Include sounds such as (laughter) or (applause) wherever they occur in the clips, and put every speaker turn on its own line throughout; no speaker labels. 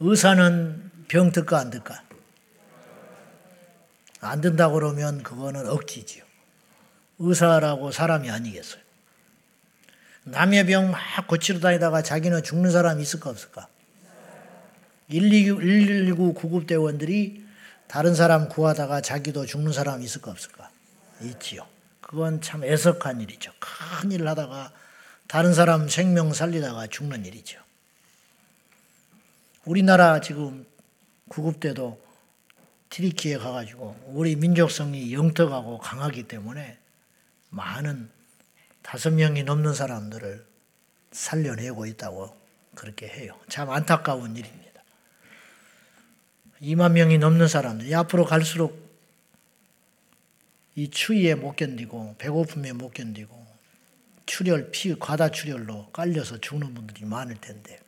의사는 병 들까 안 들까? 안 된다고 그러면 그거는 억지지요. 의사라고 사람이 아니겠어요. 남의 병 막 고치러 다니다가 자기는 죽는 사람이 있을까 없을까? 119, 119 구급대원들이 다른 사람 구하다가 자기도 죽는 사람 있을까 없을까? 있지요. 그건 참 애석한 일이죠. 큰 일을 하다가 다른 사람 생명 살리다가 죽는 일이죠. 우리나라 지금 구급대도 트리키에 가가지고 우리 민족성이 영특하고 강하기 때문에 많은 다섯 명이 넘는 사람들을 살려내고 있다고 그렇게 해요. 참 안타까운 일입니다. 2만 명이 넘는 사람들이 앞으로 갈수록 이 추위에 못 견디고 배고픔에 못 견디고 출혈, 피, 과다 출혈로 깔려서 죽는 분들이 많을 텐데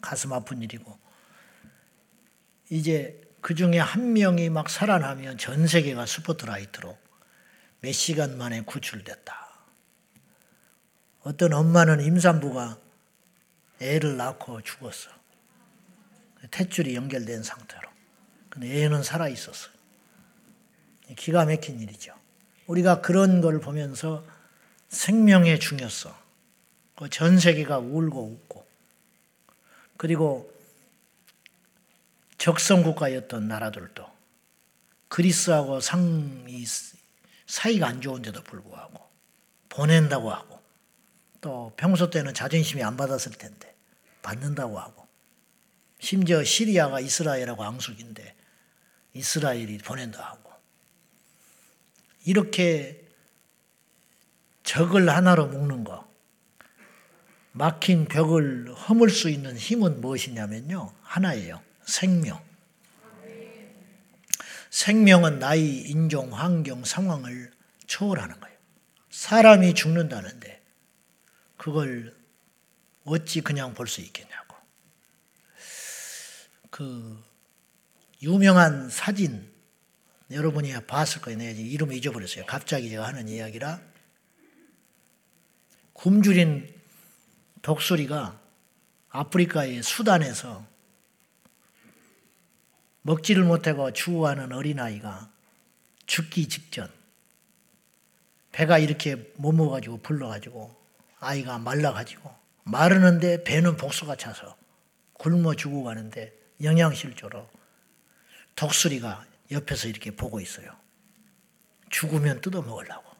가슴 아픈 일이고 이제 그 중에 한 명이 막 살아나면 전 세계가 스포트라이트로 몇 시간 만에 구출됐다. 어떤 엄마는 임산부가 애를 낳고 죽었어. 탯줄이 연결된 상태로. 근데 애는 살아 있었어. 기가 막힌 일이죠. 우리가 그런 걸 보면서 생명의 중요성, 그 전 세계가 울고 웃고, 그리고 적성 국가였던 나라들도 그리스하고 상이 사이가 안 좋은데도 불구하고 보낸다고 하고 또 평소 때는 자존심이 안 받았을 텐데 받는다고 하고 심지어 시리아가 이스라엘하고 앙숙인데 이스라엘이 보낸다 하고 이렇게 적을 하나로 묶는 거 막힌 벽을 허물 수 있는 힘은 무엇이냐면요 하나예요 생명 생명은 나이, 인종, 환경, 상황을 초월하는 거예요. 사람이 죽는다는데 그걸 어찌 그냥 볼 수 있겠냐고. 그 유명한 사진 여러분이 봤을 거예요. 내가 이름을 잊어버렸어요. 갑자기 제가 하는 이야기라. 굶주린 독수리가 아프리카의 수단에서 먹지를 못하고 죽어가는 어린아이가 죽기 직전 배가 이렇게 못 먹어가지고 불러가지고 아이가 말라가지고 마르는데 배는 복수가 차서 굶어 죽어가는데 영양실조로 독수리가 옆에서 이렇게 보고 있어요. 죽으면 뜯어 먹으려고.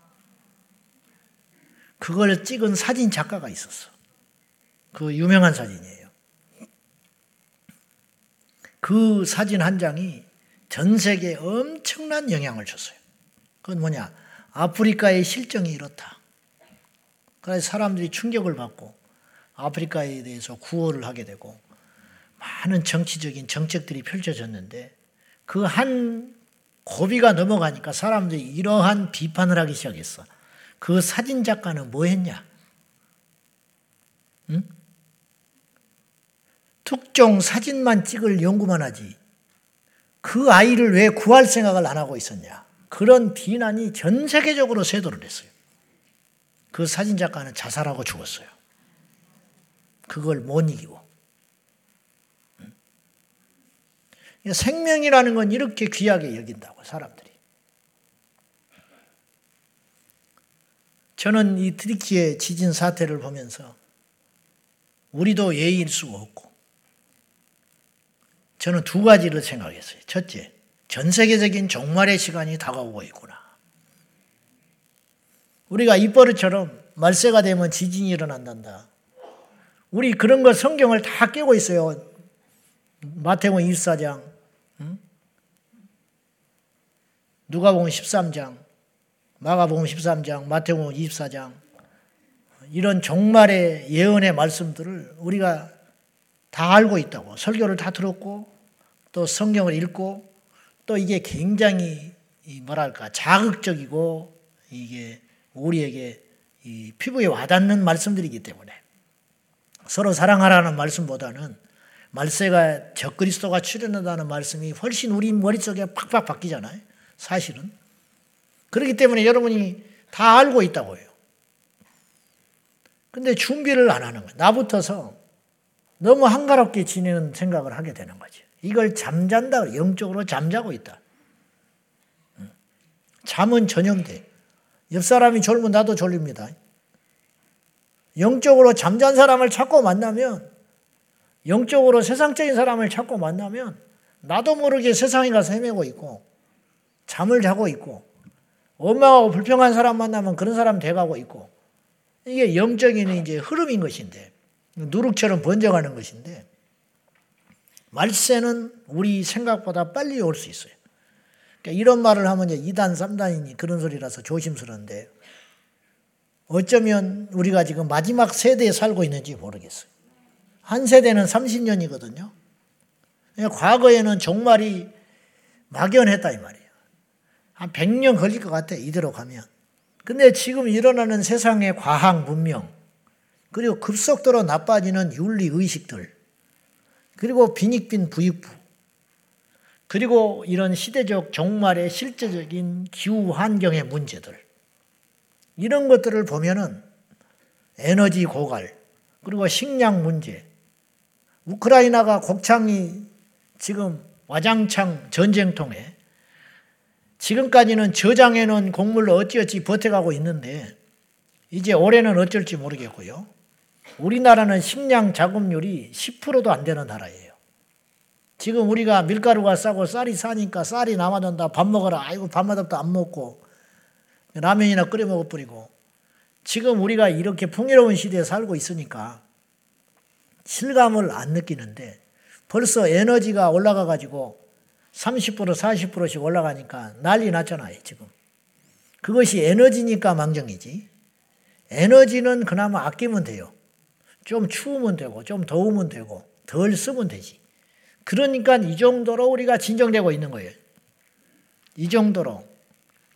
그걸 찍은 사진 작가가 있었어. 그 유명한 사진이에요. 그 사진 한 장이 전 세계에 엄청난 영향을 줬어요. 그건 뭐냐? 아프리카의 실정이 이렇다. 그래서 사람들이 충격을 받고 아프리카에 대해서 구호를 하게 되고 많은 정치적인 정책들이 펼쳐졌는데 그 한 고비가 넘어가니까 사람들이 이러한 비판을 하기 시작했어. 그 사진 작가는 뭐 했냐? 응? 특정 사진만 찍을 연구만 하지. 그 아이를 왜 구할 생각을 안 하고 있었냐. 그런 비난이 전 세계적으로 쇄도를 했어요. 그 사진 작가는 자살하고 죽었어요. 그걸 못 이기고. 생명이라는 건 이렇게 귀하게 여긴다고, 사람들이. 저는 이 트리키의 지진 사태를 보면서 우리도 예의일 수가 없고, 저는 두 가지를 생각했어요. 첫째, 전 세계적인 종말의 시간이 다가오고 있구나. 우리가 입버릇처럼 말세가 되면 지진이 일어난단다. 우리 그런 거 성경을 다 깨고 있어요. 마태복음 24장, 누가복음 13장, 마가복음 13장, 마태복음 24장 이런 종말의 예언의 말씀들을 우리가 다 알고 있다고 설교를 다 들었고 또 성경을 읽고 또 이게 굉장히 뭐랄까 자극적이고 이게 우리에게 피부에 와닿는 말씀들이기 때문에 서로 사랑하라는 말씀보다는 말세가 적그리스도가 출현한다는 말씀이 훨씬 우리 머릿속에 팍팍 바뀌잖아요. 사실은. 그렇기 때문에 여러분이 다 알고 있다고 해요. 근데 준비를 안 하는 거예요. 나부터서 너무 한가롭게 지내는 생각을 하게 되는 거죠. 이걸 잠잔다, 영적으로 잠자고 있다. 잠은 전염돼. 옆 사람이 졸면 나도 졸립니다. 영적으로 잠잔 사람을 찾고 만나면, 영적으로 세상적인 사람을 찾고 만나면, 나도 모르게 세상에 가서 헤매고 있고, 잠을 자고 있고, 원망하고 불평한 사람 만나면 그런 사람 돼가고 있고, 이게 영적인 이제 흐름인 것인데, 누룩처럼 번져가는 것인데, 말세는 우리 생각보다 빨리 올 수 있어요. 그러니까 이런 말을 하면 이제 2단, 3단이니 그런 소리라서 조심스러운데, 어쩌면 우리가 지금 마지막 세대에 살고 있는지 모르겠어요. 한 세대는 30년이거든요. 그러니까 과거에는 종말이 막연했다 이 말이에요. 한 100년 걸릴 것 같아 이대로 가면. 근데 지금 일어나는 세상의 과학 문명 그리고 급속도로 나빠지는 윤리 의식들 그리고 빈익빈 부익부. 그리고 이런 시대적 종말의 실제적인 기후 환경의 문제들. 이런 것들을 보면은 에너지 고갈 그리고 식량 문제. 우크라이나가 곡창이 지금 와장창 전쟁통에 지금까지는 저장해 놓은 곡물로 어찌어찌 버텨가고 있는데 이제 올해는 어쩔지 모르겠고요. 우리나라는 식량 자급률이 10%도 안 되는 나라예요. 지금 우리가 밀가루가 싸고 쌀이 싸니까 쌀이 남아돈다. 밥 먹어라. 아이고 밥 맛없다 안 먹고 라면이나 끓여 먹어버리고 지금 우리가 이렇게 풍요로운 시대에 살고 있으니까 실감을 안 느끼는데 벌써 에너지가 올라가 가지고 30% 40%씩 올라가니까 난리 났잖아요, 지금. 그것이 에너지니까 망정이지. 에너지는 그나마 아끼면 돼요. 좀 추우면 되고, 좀 더우면 되고, 덜 쓰면 되지. 그러니까 이 정도로 우리가 진정되고 있는 거예요. 이 정도로.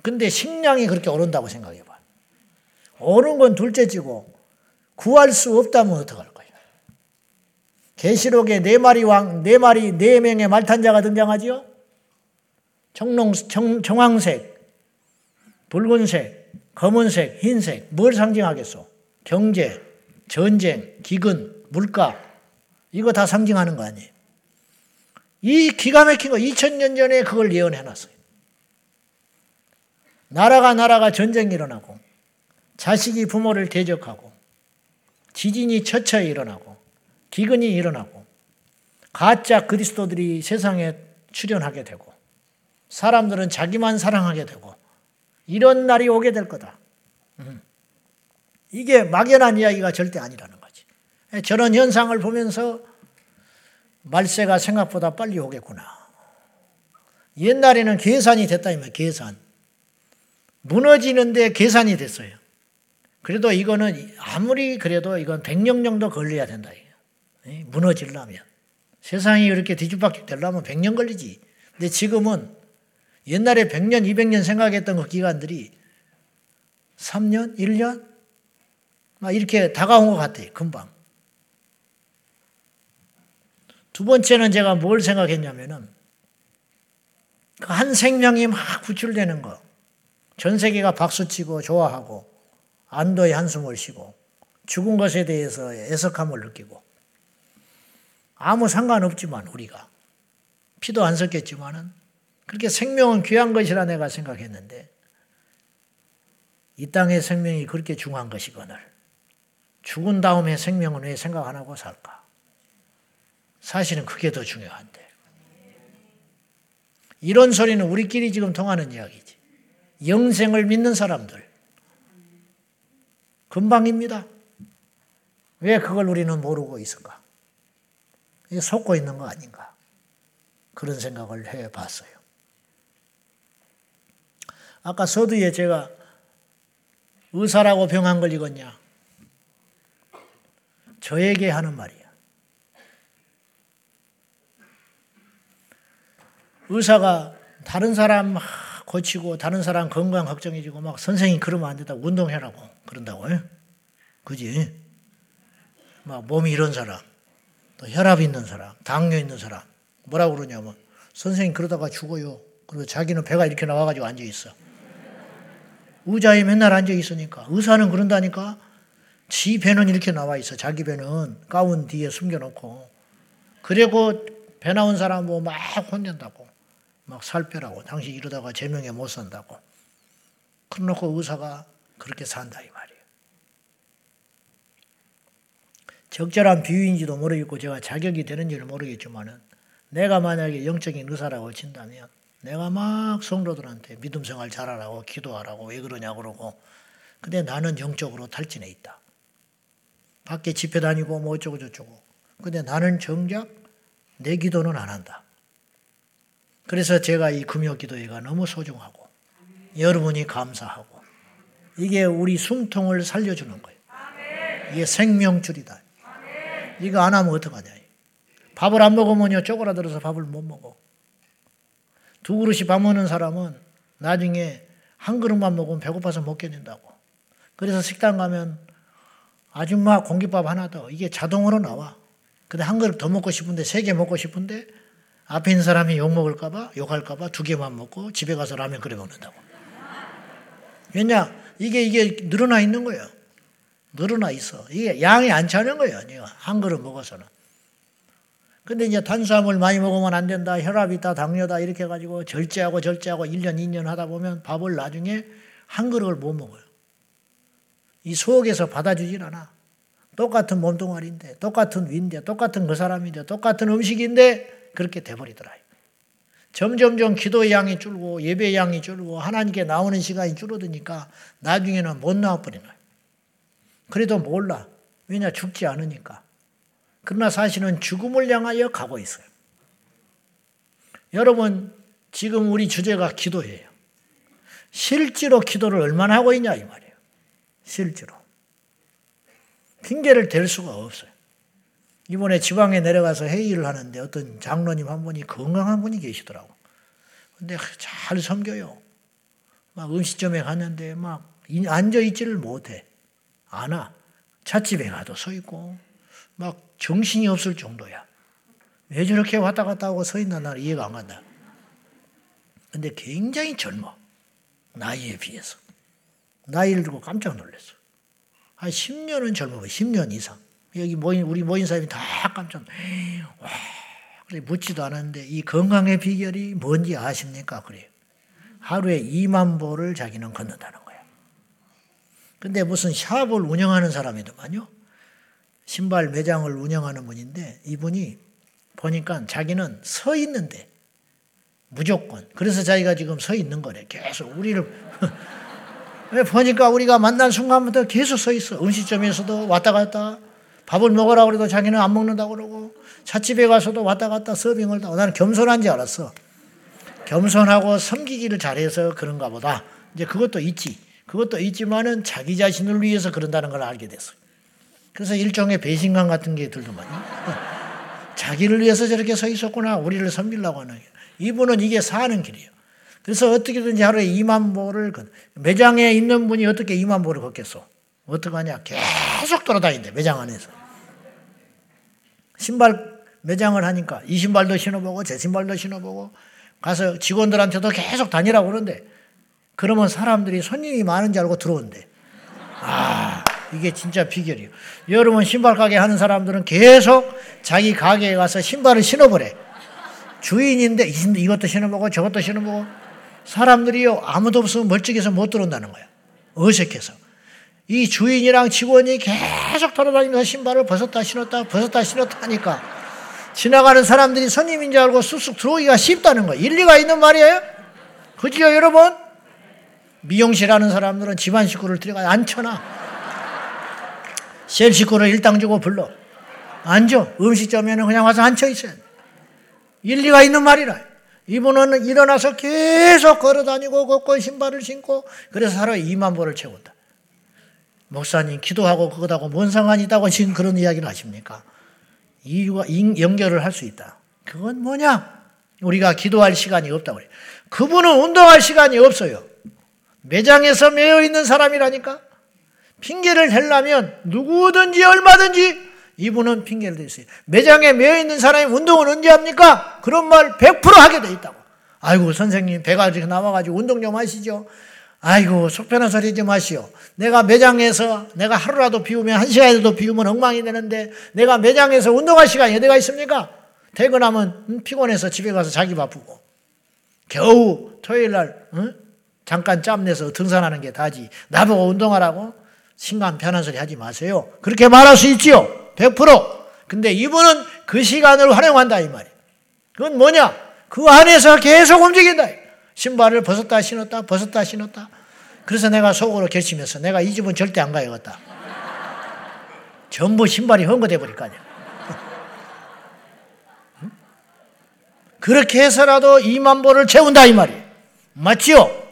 근데 식량이 그렇게 오른다고 생각해 봐. 오른 건 둘째치고, 구할 수 없다면 어떡할 거예요? 계시록에 네 마리 왕, 네 마리, 네 명의 말탄자가 등장하지요? 청농, 청, 청황색, 붉은색, 검은색, 흰색, 뭘 상징하겠소? 경제, 전쟁, 기근, 물가, 이거 다 상징하는 거 아니에요? 이 기가 막힌 거 2000년 전에 그걸 예언해 놨어요. 나라가 나라가 전쟁이 일어나고, 자식이 부모를 대적하고, 지진이 처처에 일어나고, 기근이 일어나고, 가짜 그리스도들이 세상에 출현하게 되고, 사람들은 자기만 사랑하게 되고, 이런 날이 오게 될 거다. 음. 이게 막연한 이야기가 절대 아니라는 거지. 저런 현상을 보면서 말세가 생각보다 빨리 오겠구나. 옛날에는 계산이 됐다면 계산. 무너지는데 계산이 됐어요. 그래도 이거는 아무리 그래도 이건 100년 정도 걸려야 된다. 무너지려면. 세상이 이렇게 뒤죽박죽 되려면 100년 걸리지. 근데 지금은 옛날에 100년, 200년 생각했던 그 기간들이 3년, 1년? 막 이렇게 다가온 것 같아요. 금방. 두 번째는 제가 뭘 생각했냐면은 그 한 생명이 막 구출되는 거. 전 세계가 박수치고 좋아하고 안도의 한숨을 쉬고 죽은 것에 대해서 애석함을 느끼고 아무 상관없지만 우리가 피도 안 섞였지만은 그렇게 생명은 귀한 것이라 내가 생각했는데 이 땅의 생명이 그렇게 중요한 것이거늘 죽은 다음에 생명은 왜 생각 안 하고 살까? 사실은 그게 더 중요한데. 이런 소리는 우리끼리 지금 통하는 이야기지. 영생을 믿는 사람들. 금방입니다. 왜 그걸 우리는 모르고 있을까? 속고 있는 거 아닌가? 그런 생각을 해 봤어요. 아까 서두에 제가 의사라고 병 안 걸리겠냐? 저에게 하는 말이야. 의사가 다른 사람 고치고 다른 사람 건강 걱정해주고 막 선생님 그러면 안 된다. 운동해라고 그런다고. 그지? 막 몸이 이런 사람, 또 혈압 있는 사람, 당뇨 있는 사람 뭐라고 그러냐면 선생님 그러다가 죽어요. 그리고 자기는 배가 이렇게 나와가지고 앉아 있어. 의자에 맨날 앉아 있으니까 의사는 그런다니까 지 배는 이렇게 나와 있어. 자기 배는 가운 뒤에 숨겨놓고. 그리고 배 나온 사람 뭐막 혼낸다고. 막 살 빼라고. 당신 이러다가 제명에 못 산다고. 그러놓고 의사가 그렇게 산다 이 말이에요. 적절한 비유인지도 모르겠고 제가 자격이 되는지는 모르겠지만은 내가 만약에 영적인 의사라고 친다면 내가 막 성도들한테 믿음 생활 잘하라고 기도하라고 왜 그러냐 그러고 근데 나는 영적으로 탈진해 있다. 밖에 집회 다니고 뭐 어쩌고 저쩌고. 근데 나는 정작 내 기도는 안 한다. 그래서 제가 이 금요 기도회가 너무 소중하고 여러분이 감사하고 이게 우리 숨통을 살려주는 거예요. 이게 생명줄이다. 이거 안 하면 어떡하냐. 밥을 안 먹으면요 쪼그라들어서 밥을 못 먹어. 두 그릇이 밥 먹는 사람은 나중에 한 그릇만 먹으면 배고파서 못 견딘다고. 그래서 식당 가면 아줌마 공깃밥 하나 더 이게 자동으로 나와. 근데 한 그릇 더 먹고 싶은데 세 개 먹고 싶은데 앞에 있는 사람이 욕 먹을까봐 욕할까봐 두 개만 먹고 집에 가서 라면 끓여 먹는다고. 왜냐 이게 이게 늘어나 있는 거예요. 늘어나 있어. 이게 양이 안 차는 거예요. 한 그릇 먹어서는. 근데 이제 탄수화물 많이 먹으면 안 된다. 혈압이 있다, 당뇨다 이렇게 해가지고 절제하고 절제하고 1년, 2년 하다 보면 밥을 나중에 한 그릇을 못 먹어요. 이 속에서 받아주질 않아. 똑같은 몸뚱아리인데, 똑같은 위인데, 똑같은 그 사람인데, 똑같은 음식인데 그렇게 돼버리더라. 점점점 기도의 양이 줄고 예배의 양이 줄고 하나님께 나오는 시간이 줄어드니까 나중에는 못 나와버리는 거예요. 그래도 몰라. 왜냐 죽지 않으니까. 그러나 사실은 죽음을 향하여 가고 있어요. 여러분 지금 우리 주제가 기도예요. 실제로 기도를 얼마나 하고 있냐 이 말이에요. 실제로. 핑계를 댈 수가 없어요. 이번에 지방에 내려가서 회의를 하는데 어떤 장로님 한 분이 건강한 분이 계시더라고. 근데 잘 섬겨요. 막 음식점에 갔는데 막 앉아 있지를 못해. 안 와. 찻집에 가도 서 있고 막 정신이 없을 정도야. 왜 저렇게 왔다 갔다 하고 서 있나 나는 이해가 안 간다. 근데 굉장히 젊어. 나이에 비해서. 나이를 두고 깜짝 놀랐어. 한 10년은 젊어. 10년 이상. 여기 모인, 우리 모인 사람이 다 깜짝 와. 그래, 묻지도 않았는데 이 건강의 비결이 뭔지 아십니까? 그래요. 하루에 2만 보를 자기는 걷는다는 거야. 근데 무슨 샵을 운영하는 사람이더만요. 신발 매장을 운영하는 분인데 이분이 보니까 자기는 서 있는데 무조건. 그래서 자기가 지금 서 있는 거래. 계속 우리를 (laughs) 보니까 우리가 만난 순간부터 계속 서 있어. 음식점에서도 왔다 갔다 밥을 먹으라 그래도 자기는 안 먹는다고 그러고 찻집에 가서도 왔다 갔다 서빙을 다 나는 겸손한 줄 알았어. 겸손하고 섬기기를 잘해서 그런가 보다. 이제 그것도 있지. 그것도 있지만은 자기 자신을 위해서 그런다는 걸 알게 됐어요. 그래서 일종의 배신감 같은 게 들더만요. 자기를 위해서 저렇게 서 있었구나. 우리를 섬기려고 하는. 이분은 이게 사는 길이에요. 그래서 어떻게든지 하루에 2만 보를 매장에 있는 분이 어떻게 2만 보를 걷겠어? 어떡하냐? 계속 돌아다닌대 매장 안에서. 신발 매장을 하니까 이 신발도 신어보고 제 신발도 신어보고 가서 직원들한테도 계속 다니라고 그러는데 그러면 사람들이 손님이 많은 줄 알고 들어온대. 아, 이게 진짜 비결이에요. 여러분 신발 가게 하는 사람들은 계속 자기 가게에 가서 신발을 신어보래. 주인인데 이것도 신어보고 저것도 신어보고 사람들이요 아무도 없으면 멀찍해서 못 들어온다는 거예요. 어색해서. 이 주인이랑 직원이 계속 돌아다니면서 신발을 벗었다 신었다 벗었다 신었다 하니까 지나가는 사람들이 손님인 줄 알고 쑥쑥 들어오기가 쉽다는 거예요. 일리가 있는 말이에요? 그지요 여러분? 미용실 하는 사람들은 집안 식구를 들여가 앉혀놔. 셀 식구를 일당 주고 불러. 앉아. 음식점에는 그냥 와서 앉혀 있어야 돼. 일리가 있는 말이라. 이분은 일어나서 계속 걸어 다니고 걷고 신발을 신고 그래서 하루에 2만 보를 채운다. 목사님 기도하고 그것하고 뭔 상관이 있다고 지금 그런 이야기를 하십니까? 이유가 연결을 할 수 있다. 그건 뭐냐? 우리가 기도할 시간이 없다고 그래. 그분은 운동할 시간이 없어요. 매장에서 매여 있는 사람이라니까. 핑계를 대려면 누구든지 얼마든지 이분은 핑계를 있어요. 매장에 매여 있는 사람이 운동을 언제 합니까? 그런 말 100% 하게 돼 있다고. 아이고 선생님 배가 이렇게 나와가지고 운동 좀 하시죠. 아이고 속 편한 소리 하지 마시오. 내가 매장에서 내가 하루라도 비우면 한 시간이라도 비우면 엉망이 되는데 내가 매장에서 운동할 시간이 어디가 있습니까? 퇴근하면 피곤해서 집에 가서 자기 바쁘고 겨우 토요일 날 응? 잠깐 짬 내서 등산하는 게 다지 나보고 운동하라고 신간 편한 소리 하지 마세요. 그렇게 말할 수 있지요. 100%. 근데 이분은 그 시간을 활용한다 이 말이에요. 그건 뭐냐? 그 안에서 계속 움직인다. 신발을 벗었다 신었다 벗었다 신었다. 그래서 내가 속으로 결심했어. 내가 이 집은 절대 안 가야겠다. 전부 신발이 헝거돼 버릴 거 아니야. 그렇게 해서라도 2만 보를 채운다 이 말이에요. 맞지요?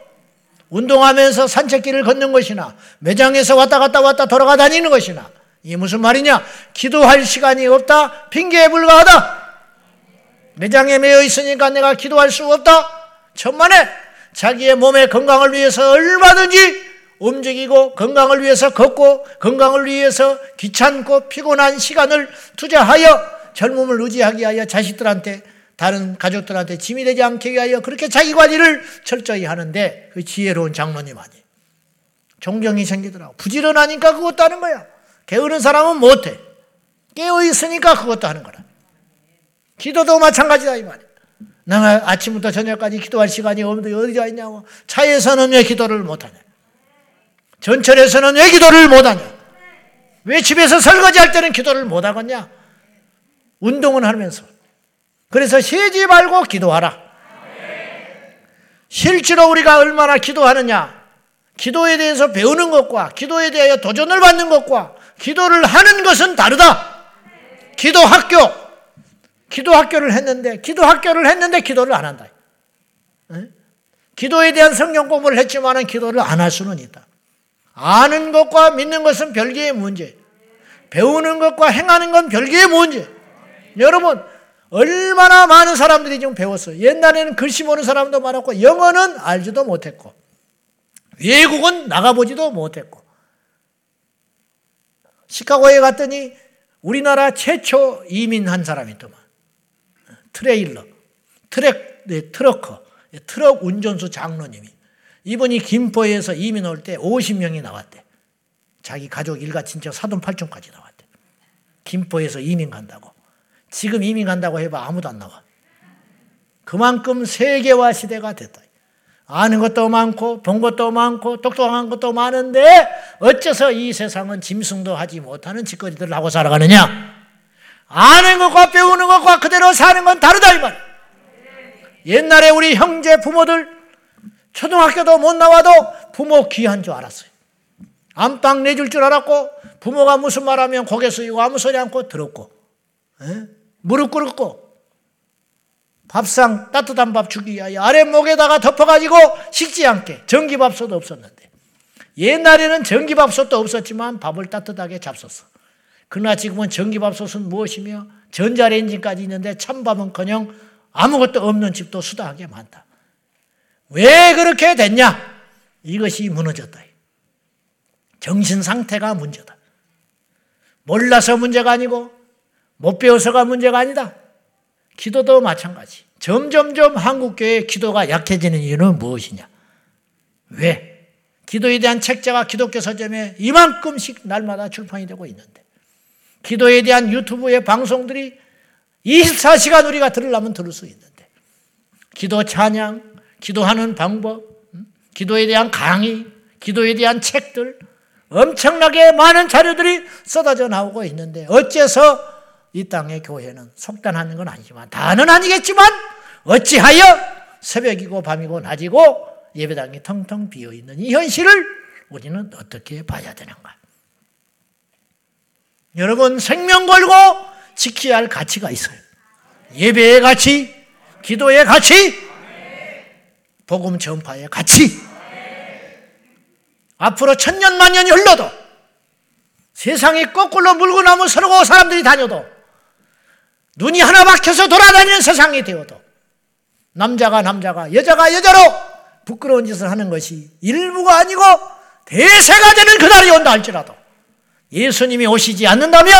운동하면서 산책길을 걷는 것이나 매장에서 왔다 갔다 왔다 돌아가 다니는 것이나 이게 무슨 말이냐? 기도할 시간이 없다. 핑계에 불과하다. 매장에 매여 있으니까 내가 기도할 수 없다. 천만에 자기의 몸의 건강을 위해서 얼마든지 움직이고 건강을 위해서 걷고 건강을 위해서 귀찮고 피곤한 시간을 투자하여 젊음을 유지하기 위하여 자식들한테 다른 가족들한테 짐이 되지 않게 위하여 그렇게 자기 관리를 철저히 하는데 그 지혜로운 장로님 아니. 존경이 생기더라고. 부지런하니까 그것도 하는 거야. 게으른 사람은 못해. 깨어 있으니까 그것도 하는 거라. 기도도 마찬가지다 이 말이야. 내가 아침부터 저녁까지 기도할 시간이 없는데 어디가 있냐고. 차에서는 왜 기도를 못하냐. 전철에서는 왜 기도를 못하냐. 왜 집에서 설거지할 때는 기도를 못하겠냐. 운동은 하면서. 그래서 쉬지 말고 기도하라. 실제로 우리가 얼마나 기도하느냐. 기도에 대해서 배우는 것과 기도에 대하여 도전을 받는 것과 기도를 하는 것은 다르다. 기도 학교. 기도 학교를 했는데, 기도 학교를 했는데 기도를 안 한다. 기도에 대한 성경 공부를 했지만 기도를 안 할 수는 있다. 아는 것과 믿는 것은 별개의 문제. 배우는 것과 행하는 건 별개의 문제. 여러분, 얼마나 많은 사람들이 지금 배웠어요. 옛날에는 글씨 모르는 사람도 많았고, 영어는 알지도 못했고, 외국은 나가보지도 못했고, 시카고에 갔더니 우리나라 최초 이민한 사람이 있더만. 트레일러, 트럭, 네, trucker, 트럭 운전수 장로님이. 이분이 김포에서 이민 올 때 50명이 나왔대. 자기 가족 일가 친척 사돈 팔촌까지 나왔대. 김포에서 이민 간다고. 지금 이민 간다고 해봐 아무도 안 나와. 그만큼 세계화 시대가 됐다. 아는 것도 많고 본 것도 많고 똑똑한 것도 많은데 어째서 이 세상은 짐승도 하지 못하는 짓거리들을 하고 살아가느냐? 아는 것과 배우는 것과 그대로 사는 건 다르다 이 말. 옛날에 우리 형제 부모들 초등학교도 못 나와도 부모 귀한 줄 알았어요. 안방 내줄 줄 알았고 부모가 무슨 말하면 고개 숙이고 아무 소리 않고 들었고 에? 무릎 꿇었고 밥상 따뜻한 밥 주기 위하여 아랫목에다가 덮어가지고 식지 않게 전기밥솥도 없었는데 옛날에는 전기밥솥도 없었지만 밥을 따뜻하게 잡섰어. 그러나 지금은 전기밥솥은 무엇이며 전자레인지까지 있는데 찬밥은커녕 아무것도 없는 집도 수다하게 많다. 왜 그렇게 됐냐? 이것이 무너졌다. 정신 상태가 문제다. 몰라서 문제가 아니고 못 배워서가 문제가 아니다. 기도도 마찬가지. 점점점 한국교회 기도가 약해지는 이유는 무엇이냐? 왜? 기도에 대한 책자가 기독교 서점에 이만큼씩 날마다 출판이 되고 있는데, 기도에 대한 유튜브의 방송들이 24시간 우리가 들으려면 들을 수 있는데, 기도 찬양, 기도하는 방법, 기도에 대한 강의, 기도에 대한 책들, 엄청나게 많은 자료들이 쏟아져 나오고 있는데, 어째서 이 땅의 교회는 속단하는 건 아니지만 다는 아니겠지만 어찌하여 새벽이고 밤이고 낮이고 예배당이 텅텅 비어 있는 이 현실을 우리는 어떻게 봐야 되는가? 여러분 생명 걸고 지켜야 할 가치가 있어요. 예배의 가치, 기도의 가치, 복음 전파의 가치. 앞으로 천년 만년이 흘러도 세상이 거꾸로 물고 나면 서로 사람들이 다녀도 눈이 하나 박혀서 돌아다니는 세상이 되어도 남자가 남자가 여자가 여자로 부끄러운 짓을 하는 것이 일부가 아니고 대세가 되는 그날이 온다 할지라도 예수님이 오시지 않는다면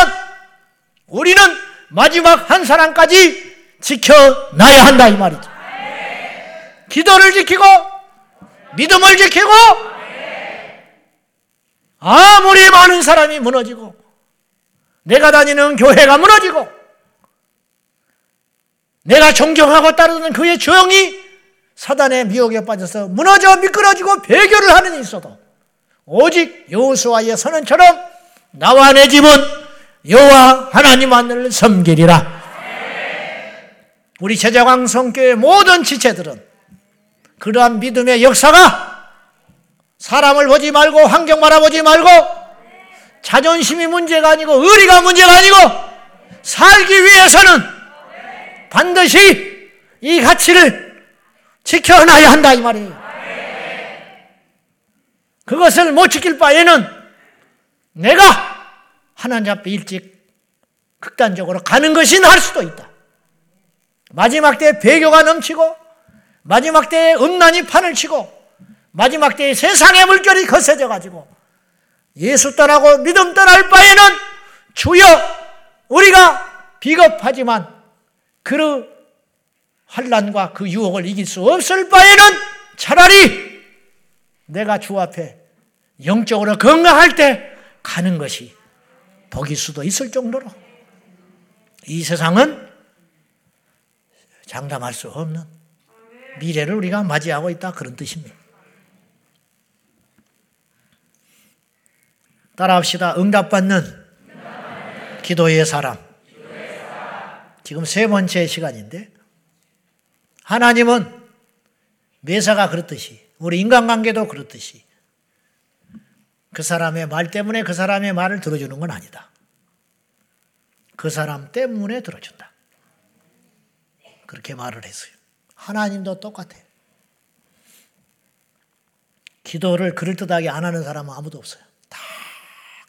우리는 마지막 한 사람까지 지켜놔야 한다 이 말이죠. 기도를 지키고 믿음을 지키고 아무리 많은 사람이 무너지고 내가 다니는 교회가 무너지고 내가 존경하고 따르는 그의 정이 사단의 미혹에 빠져서 무너져 미끄러지고 배교를 하는 이 있어도 오직 여호수아의 선언처럼 나와 내 집은 여호와 하나님 하늘을 섬기리라. 우리 제자광 성교의 모든 지체들은 그러한 믿음의 역사가 사람을 보지 말고 환경 바라보지 말고 자존심이 문제가 아니고 의리가 문제가 아니고 살기 위해서는 반드시 이 가치를 지켜놔야 한다 이 말이에요. 그것을 못 지킬 바에는 내가 하나님 앞에 일찍 극단적으로 가는 것이 나을 수도 있다. 마지막 때에 배교가 넘치고 마지막 때에 음란이 판을 치고 마지막 때에 세상의 물결이 거세져 가지고 예수 떠나고 믿음 떠날 바에는 주여 우리가 비겁하지만 그 환란과 그 유혹을 이길 수 없을 바에는 차라리 내가 주 앞에 영적으로 건강할 때 가는 것이 복일 수도 있을 정도로 이 세상은 장담할 수 없는 미래를 우리가 맞이하고 있다 그런 뜻입니다. 따라합시다. 응답받는 기도의 사람. 지금 세 번째 시간인데 하나님은 매사가 그렇듯이 우리 인간관계도 그렇듯이 그 사람의 말 때문에 그 사람의 말을 들어주는 건 아니다. 그 사람 때문에 들어준다. 그렇게 말을 했어요. 하나님도 똑같아요. 기도를 그럴듯하게 안 하는 사람은 아무도 없어요. 다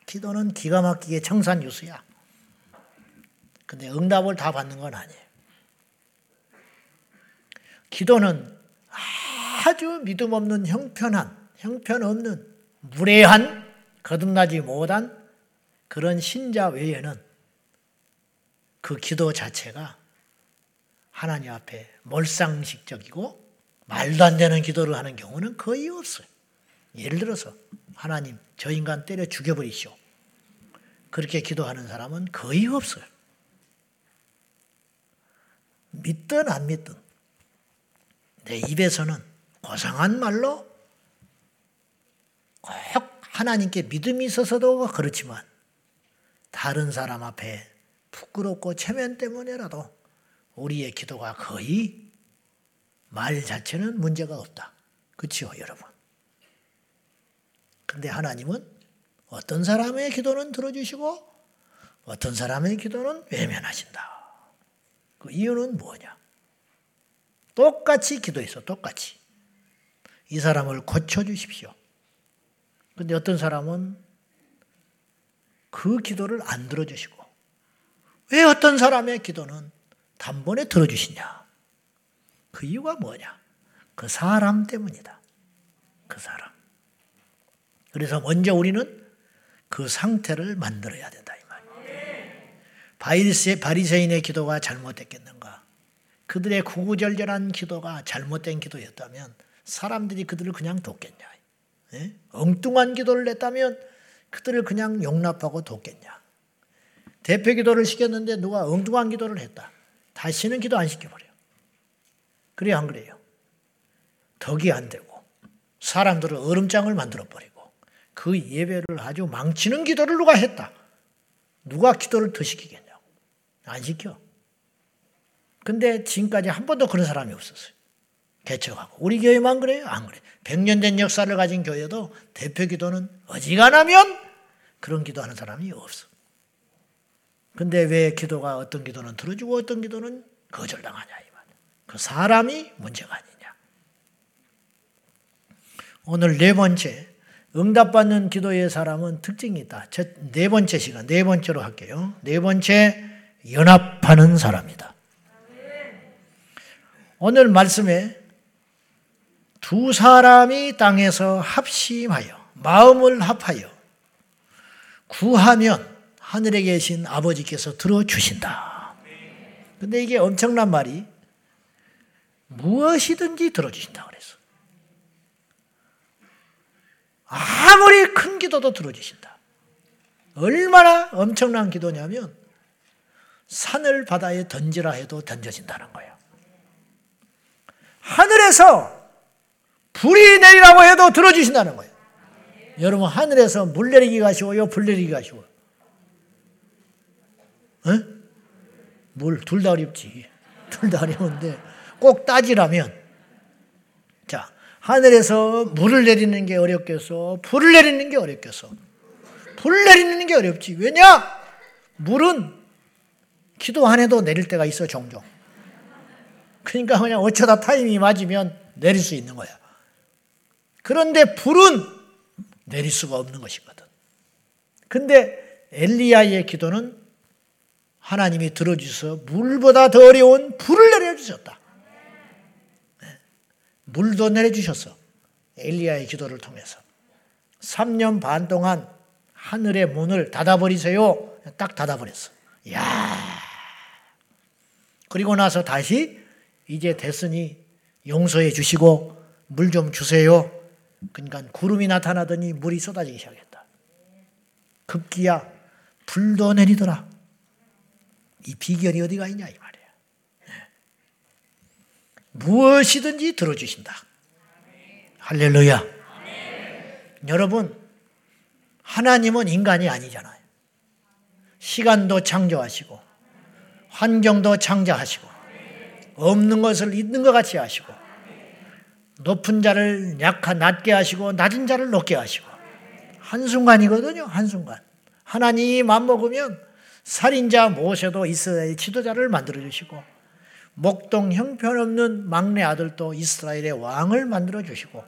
기도는 기가 막히게 청산유수야. 근데 응답을 다 받는 건 아니에요. 기도는 아주 믿음 없는 형편한, 형편없는, 무례한, 거듭나지 못한 그런 신자 외에는 그 기도 자체가 하나님 앞에 몰상식적이고 말도 안 되는 기도를 하는 경우는 거의 없어요. 예를 들어서 하나님 저 인간 때려 죽여버리시오. 그렇게 기도하는 사람은 거의 없어요. 믿든 안 믿든 내 입에서는 고상한 말로 꼭 하나님께 믿음이 있어서도 그렇지만 다른 사람 앞에 부끄럽고 체면 때문에라도 우리의 기도가 거의 말 자체는 문제가 없다. 그렇죠, 여러분? 근데 하나님은 어떤 사람의 기도는 들어주시고 어떤 사람의 기도는 외면하신다. 그 이유는 뭐냐? 똑같이 기도했어, 똑같이. 이 사람을 고쳐주십시오. 근데 어떤 사람은 그 기도를 안 들어주시고, 왜 어떤 사람의 기도는 단번에 들어주시냐? 그 이유가 뭐냐? 그 사람 때문이다. 그 사람. 그래서 먼저 우리는 그 상태를 만들어야 된다. 이 말이에요. 바리새인의 기도가 잘못됐겠는가? 그들의 구구절절한 기도가 잘못된 기도였다면 사람들이 그들을 그냥 돕겠냐? 예? 엉뚱한 기도를 냈다면 그들을 그냥 용납하고 돕겠냐? 대표 기도를 시켰는데 누가 엉뚱한 기도를 했다. 다시는 기도 안 시켜버려. 그래요, 안 그래요? 덕이 안 되고 사람들을 얼음장을 만들어버리고 그 예배를 아주 망치는 기도를 누가 했다. 누가 기도를 더 시키겠냐고. 안 시켜. 근데 지금까지 한 번도 그런 사람이 없었어요. 개척하고. 우리 교회만 그래요? 안 그래. 100년 된 역사를 가진 교회도 대표 기도는 어지간하면 그런 기도하는 사람이 없어. 근데 왜 기도가 어떤 기도는 들어주고 어떤 기도는 거절당하냐 이 말. 그 사람이 문제가 아니냐. 오늘 네 번째 응답받는 기도의 사람은 특징이 있다. 네 번째 시간, 네 번째로 할게요. 네 번째, 연합하는 사람이다. 오늘 말씀에 두 사람이 땅에서 합심하여, 마음을 합하여, 구하면 하늘에 계신 아버지께서 들어주신다. 근데 이게 엄청난 말이 무엇이든지 들어주신다 그랬어. 아무리 큰 기도도 들어주신다. 얼마나 엄청난 기도냐면 산을 바다에 던지라 해도 던져진다는 거예요. 하늘에서 불이 내리라고 해도 들어주신다는 거예요. 여러분 하늘에서 물 내리기가 쉬워요? 불 내리기가 쉬워요? 물 둘 다 어렵지. 둘 다 어려운데 꼭 따지라면 자 하늘에서 물을 내리는 게 어렵겠어? 불을 내리는 게 어렵겠어? 불 내리는 게 어렵지. 왜냐? 물은 기도 안 해도 내릴 때가 있어 종종. 그러니까 그냥 어쩌다 타임이 맞으면 내릴 수 있는 거야. 그런데 불은 내릴 수가 없는 것이거든. 근데 엘리야의 기도는 하나님이 들어주셔서 물보다 더 어려운 불을 내려주셨다. 네. 물도 내려주셨어. 엘리야의 기도를 통해서. 3년 반 동안 하늘의 문을 닫아버리세요. 딱 닫아버렸어. 야 그리고 나서 다시 이제 됐으니 용서해 주시고 물 좀 주세요. 그러니까 구름이 나타나더니 물이 쏟아지기 시작했다. 급기야 불도 내리더라. 이 비결이 어디가 있냐 이 말이에요. 네. 무엇이든지 들어주신다. 할렐루야. 여러분 하나님은 인간이 아니잖아요. 시간도 창조하시고 환경도 창조하시고 없는 것을 있는 것 같이 하시고 높은 자를 약한 낮게 하시고 낮은 자를 높게 하시고 한순간이거든요. 한순간. 하나님이 맘먹으면 살인자 모세도 이스라엘 지도자를 만들어 주시고 목동 형편없는 막내 아들도 이스라엘의 왕을 만들어 주시고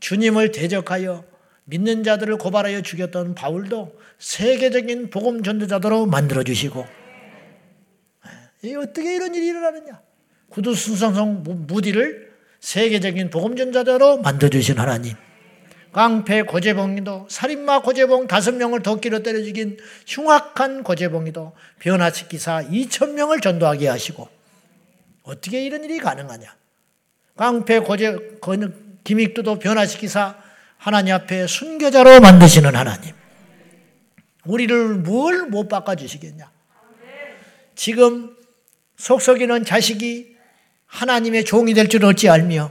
주님을 대적하여 믿는 자들을 고발하여 죽였던 바울도 세계적인 복음 전도자들로 만들어 주시고 어떻게 이런 일이 일어나느냐? 구두순상성 무디를 세계적인 복음 전도자로 만들어 주신 하나님. 깡패 고재봉이도 살인마 고재봉 다섯 명을 덕기로 때려 죽인 흉악한 고재봉이도 변화시키사 2천 명을 전도하게 하시고 어떻게 이런 일이 가능하냐? 깡패 고재 김익두도 변화시키사 하나님 앞에 순교자로 만드시는 하나님. 우리를 뭘 못 바꿔 주시겠냐? 지금 속썩이는 자식이 하나님의 종이 될 줄 어찌 알며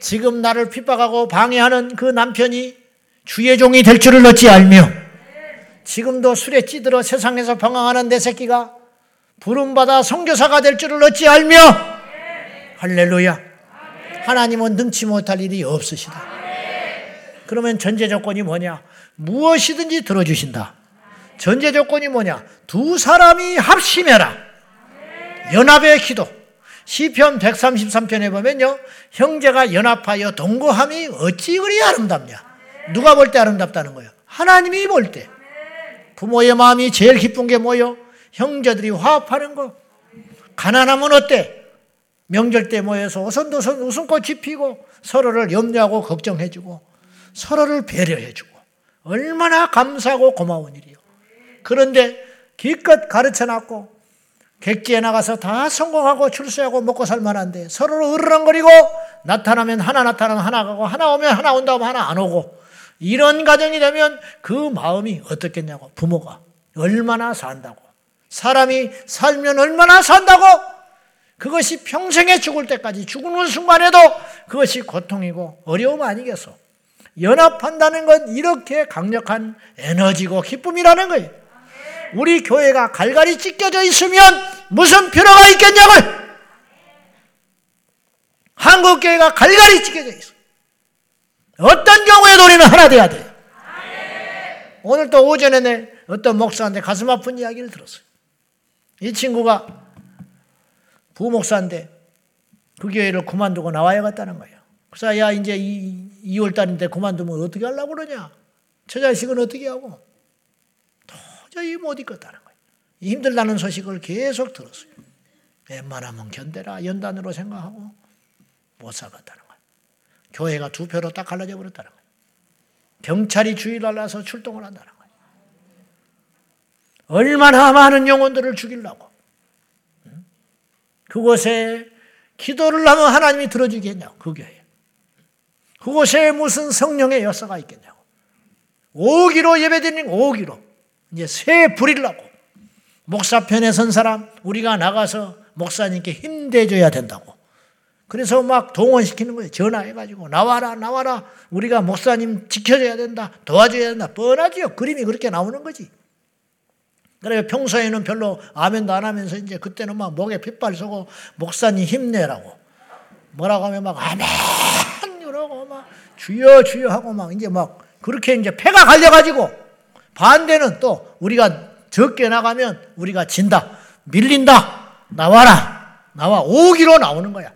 지금 나를 핍박하고 방해하는 그 남편이 주의 종이 될 줄을 어찌 알며 지금도 술에 찌들어 세상에서 방황하는 내 새끼가 부름받아 성교사가 될 줄을 어찌 알며 할렐루야. 하나님은 능치 못할 일이 없으시다. 그러면 전제 조건이 뭐냐? 무엇이든지 들어주신다. 전제 조건이 뭐냐? 두 사람이 합심해라 연합의 기도 시편 133편에 보면요. 형제가 연합하여 동거함이 어찌 그리 아름답냐. 누가 볼 때 아름답다는 거예요. 하나님이 볼 때. 부모의 마음이 제일 기쁜 게 뭐요? 형제들이 화합하는 거. 가난하면 어때? 명절 때 모여서 오선도선 웃음꽃이 피고 서로를 염려하고 걱정해주고 서로를 배려해주고 얼마나 감사하고 고마운 일이요. 그런데 기껏 가르쳐놨고 객지에 나가서 다 성공하고 출세하고 먹고 살만한데 서로 으르렁거리고 나타나면 하나 나타나면 하나 가고 하나 오면 하나 온다고 하나 안 오고 이런 가정이 되면 그 마음이 어떻겠냐고 부모가 얼마나 산다고 사람이 살면 얼마나 산다고 그것이 평생에 죽을 때까지 죽는 순간에도 그것이 고통이고 어려움 아니겠어 연합한다는 건 이렇게 강력한 에너지고 기쁨이라는 거예요 우리 교회가 갈갈이 찢겨져 있으면 무슨 필요가 있겠냐고요. 한국 교회가 갈갈이 찢겨져 있어. 어떤 경우에도 우리는 하나 돼야 돼. 오늘 또 오전에 내 어떤 목사한테 가슴 아픈 이야기를 들었어요. 이 친구가 부목사인데 그 교회를 그만두고 나와야겠다는 거예요. 그래서 야 이제 2월 달인데 그만두면 어떻게 하려고 그러냐? 저 자식은 어떻게 하고? 도저히 못 있겠다는 거예요. 힘들다는 소식을 계속 들었어요. 웬만하면 견뎌라 연단으로 생각하고 못 살겠다는 거예요. 교회가 두 표로 딱 갈라져 버렸다는 거예요. 경찰이 주의를 알아서 출동을 한다는 거예요. 얼마나 많은 영혼들을 죽이려고. 그곳에 기도를 하면 하나님이 들어주겠냐, 그 교회. 그곳에 무슨 성령의 역사가 있겠냐고. 오기로 예배드리는 오기로. 이제 새 부리려고. 목사 편에 선 사람, 우리가 나가서 목사님께 힘대줘야 된다고. 그래서 막 동원시키는 거예요. 전화해가지고 나와라 나와라 우리가 목사님 지켜줘야 된다 도와줘야 된다 뻔하지요. 그림이 그렇게 나오는 거지. 그래 평소에는 별로 아멘도 안 하면서 이제 그때는 막 목에 핏발 쏘고 목사님 힘내라고 뭐라고 하면 막 아멘 이러고 막 주여 주여 하고 막 이제 막 그렇게 이제 폐가 갈려가지고 반대는 또 우리가 적게 나가면 우리가 진다 밀린다 나와라 나와 오기로 나오는 거야.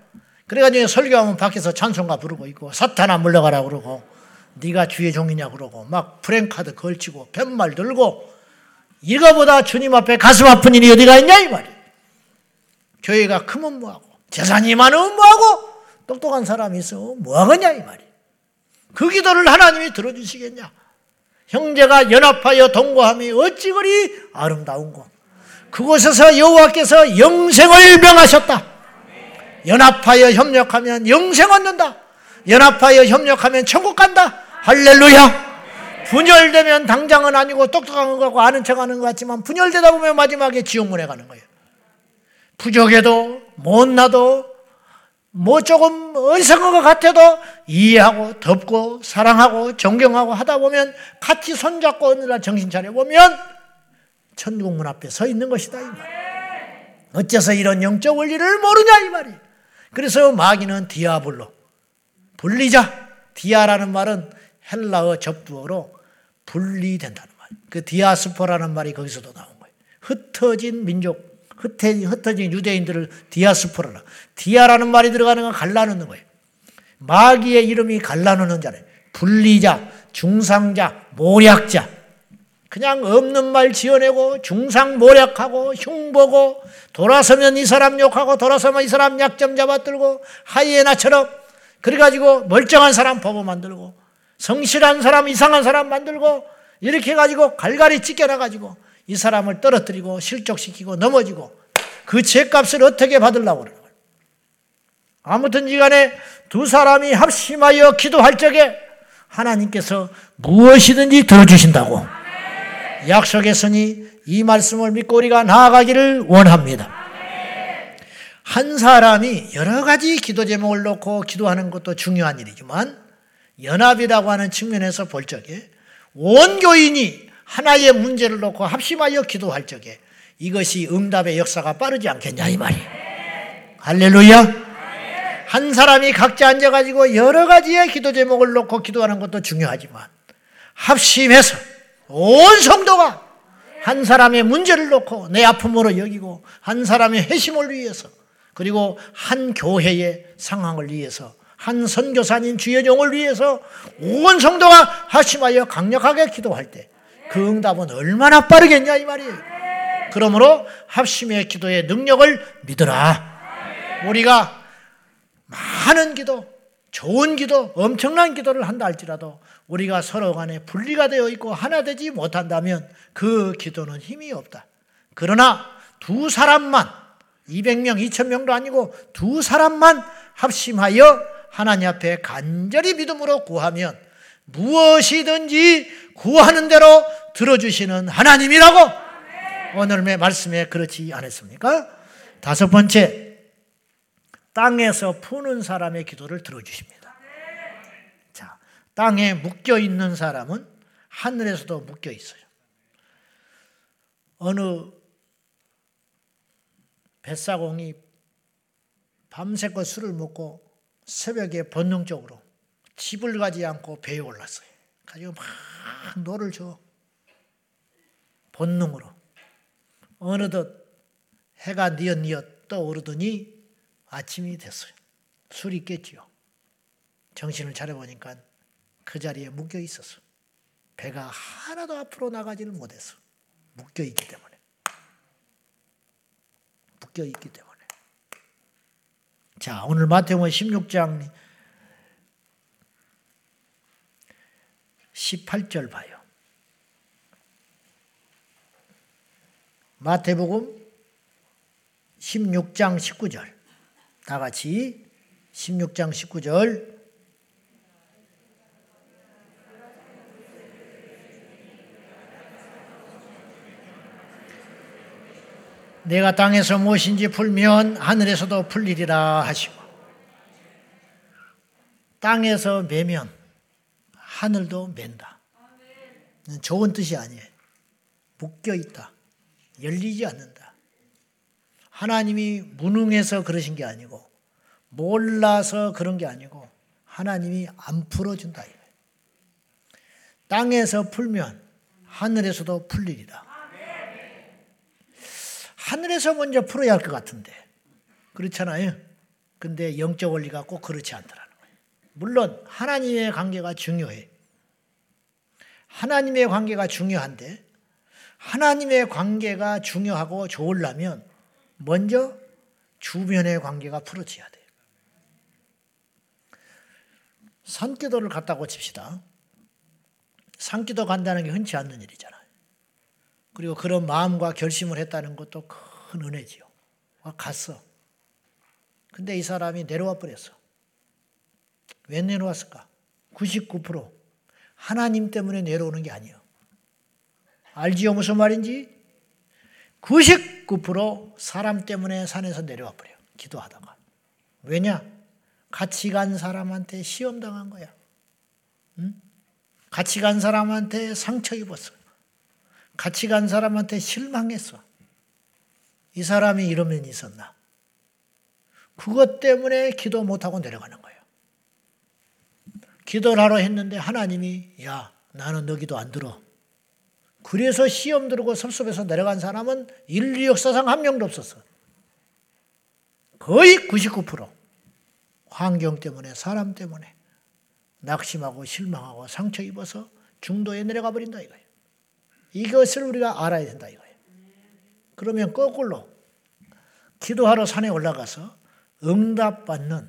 그래가지고 설교하면 밖에서 찬송가 부르고 있고 사탄아 물러가라 그러고 네가 주의 종이냐 그러고 막 프랭카드 걸치고 팻말 들고 이거보다 주님 앞에 가슴 아픈 일이 어디가 있냐 이 말이야. 교회가 크면 뭐하고 재산이 많으면 뭐하고 똑똑한 사람이 있어 뭐하겠냐 이 말이야. 그 기도를 하나님이 들어주시겠냐. 형제가 연합하여 동거함이 어찌 그리 아름다운 곳. 그곳에서 여호와께서 영생을 명하셨다. 연합하여 협력하면 영생 얻는다. 연합하여 협력하면 천국 간다. 할렐루야. 분열되면 당장은 아니고 똑똑한 거고 아는 척 하는 것 같지만 분열되다 보면 마지막에 지옥문에 가는 거예요. 부족해도 못나도 뭐 조금 어리석은 것 같아도 이해하고 덮고 사랑하고 존경하고 하다 보면 같이 손잡고 어느 날 정신 차려 보면 천국 문 앞에 서 있는 것이다 이 말. 어째서 이런 영적 원리를 모르냐 이 말이. 그래서 마귀는 디아블로 분리자 디아라는 말은 헬라어 접두어로 분리된다는 말. 그 디아스포라는 말이 거기서도 나온 거예요. 흩어진 민족, 흩어진 유대인들을 디아스포라라. 디아라는 말이 들어가는 건 갈라놓는 거예요. 마귀의 이름이 갈라놓는 자래. 분리자, 중상자, 모략자. 그냥 없는 말 지어내고 중상 모략하고 흉보고 돌아서면 이 사람 욕하고 돌아서면 이 사람 약점 잡아들고 하이에나처럼 그래가지고 멀쩡한 사람 보고 만들고 성실한 사람 이상한 사람 만들고 이렇게 해가지고 갈갈이 찢겨나가지고 이 사람을 떨어뜨리고 실족시키고 넘어지고 그 죄값을 어떻게 받으려고 그러는 거예요. 아무튼 이 간에 두 사람이 합심하여 기도할 적에 하나님께서 무엇이든지 들어주신다고. 약속했으니 이 말씀을 믿고 우리가 나아가기를 원합니다. 한 사람이 여러 가지 기도 제목을 놓고 기도하는 것도 중요한 일이지만 연합이라고 하는 측면에서 볼 적에 온 교인이 하나의 문제를 놓고 합심하여 기도할 적에 이것이 응답의 역사가 빠르지 않겠냐 이 말이에요. 할렐루야. 한 사람이 각자 앉아가지고 여러 가지의 기도 제목을 놓고 기도하는 것도 중요하지만 합심해서 온 성도가 한 사람의 문제를 놓고 내 아픔으로 여기고 한 사람의 회심을 위해서 그리고 한 교회의 상황을 위해서 한 선교사님 주의 종을 위해서 온 성도가 하심하여 강력하게 기도할 때 그 응답은 얼마나 빠르겠냐 이 말이에요. 그러므로 합심의 기도의 능력을 믿어라. 우리가 많은 기도, 좋은 기도, 엄청난 기도를 한다 할지라도 우리가 서로 간에 분리가 되어 있고 하나 되지 못한다면 그 기도는 힘이 없다. 그러나 두 사람만 200명, 2000명도 아니고 두 사람만 합심하여 하나님 앞에 간절히 믿음으로 구하면 무엇이든지 구하는 대로 들어주시는 하나님이라고 오늘의 말씀에 그렇지 않았습니까? 다섯 번째, 땅에서 푸는 사람의 기도를 들어주십니다. 땅에 묶여 있는 사람은 하늘에서도 묶여 있어요. 어느 뱃사공이 밤새껏 술을 먹고 새벽에 본능적으로 집을 가지 않고 배에 올랐어요. 가지고 막 노를 저어. 본능으로. 어느덧 해가 뉘엿뉘엿 떠오르더니 아침이 됐어요. 술이 깼지요. 정신을 차려보니까 그 자리에 묶여 있었어. 배가 하나도 앞으로 나가지를 못했어. 묶여 있기 때문에. 묶여 있기 때문에. 자, 오늘 마태복음 16장 18절 봐요. 마태복음 16장 19절. 다 같이 16장 19절. 내가 땅에서 무엇인지 풀면 하늘에서도 풀리리라 하시고 땅에서 매면 하늘도 맨다. 좋은 뜻이 아니에요. 묶여 있다. 열리지 않는다. 하나님이 무능해서 그러신 게 아니고 몰라서 그런 게 아니고 하나님이 안 풀어준다. 땅에서 풀면 하늘에서도 풀리리라. 하늘에서 먼저 풀어야 할 것 같은데 그렇잖아요. 근데 영적 원리가 꼭 그렇지 않더라는 거예요. 물론 하나님의 관계가 중요해. 하나님의 관계가 중요한데 하나님의 관계가 중요하고 좋으려면 먼저 주변의 관계가 풀어져야 돼요. 산기도를 갔다고 칩시다. 산기도 간다는 게 흔치 않는 일이잖아요. 그리고 그런 마음과 결심을 했다는 것도 큰 은혜지요. 갔어. 근데 이 사람이 내려와 버렸어. 왜 내려왔을까? 99% 하나님 때문에 내려오는 게 아니에요. 알지요? 무슨 말인지? 99% 사람 때문에 산에서 내려와 버려. 기도하다가. 왜냐? 같이 간 사람한테 시험 당한 거야. 응? 같이 간 사람한테 상처 입었어. 같이 간 사람한테 실망했어. 이 사람이 이런 면이 있었나? 그것 때문에 기도 못하고 내려가는 거예요. 기도를 하러 했는데 하나님이 야 나는 너 기도 안 들어. 그래서 시험 들고 섭섭해서 내려간 사람은 인류 역사상 한 명도 없었어. 거의 99%. 환경 때문에, 사람 때문에 낙심하고 실망하고 상처 입어서 중도에 내려가 버린다 이거예요. 이것을 우리가 알아야 된다 이거예요. 그러면 거꾸로 기도하러 산에 올라가서 응답받는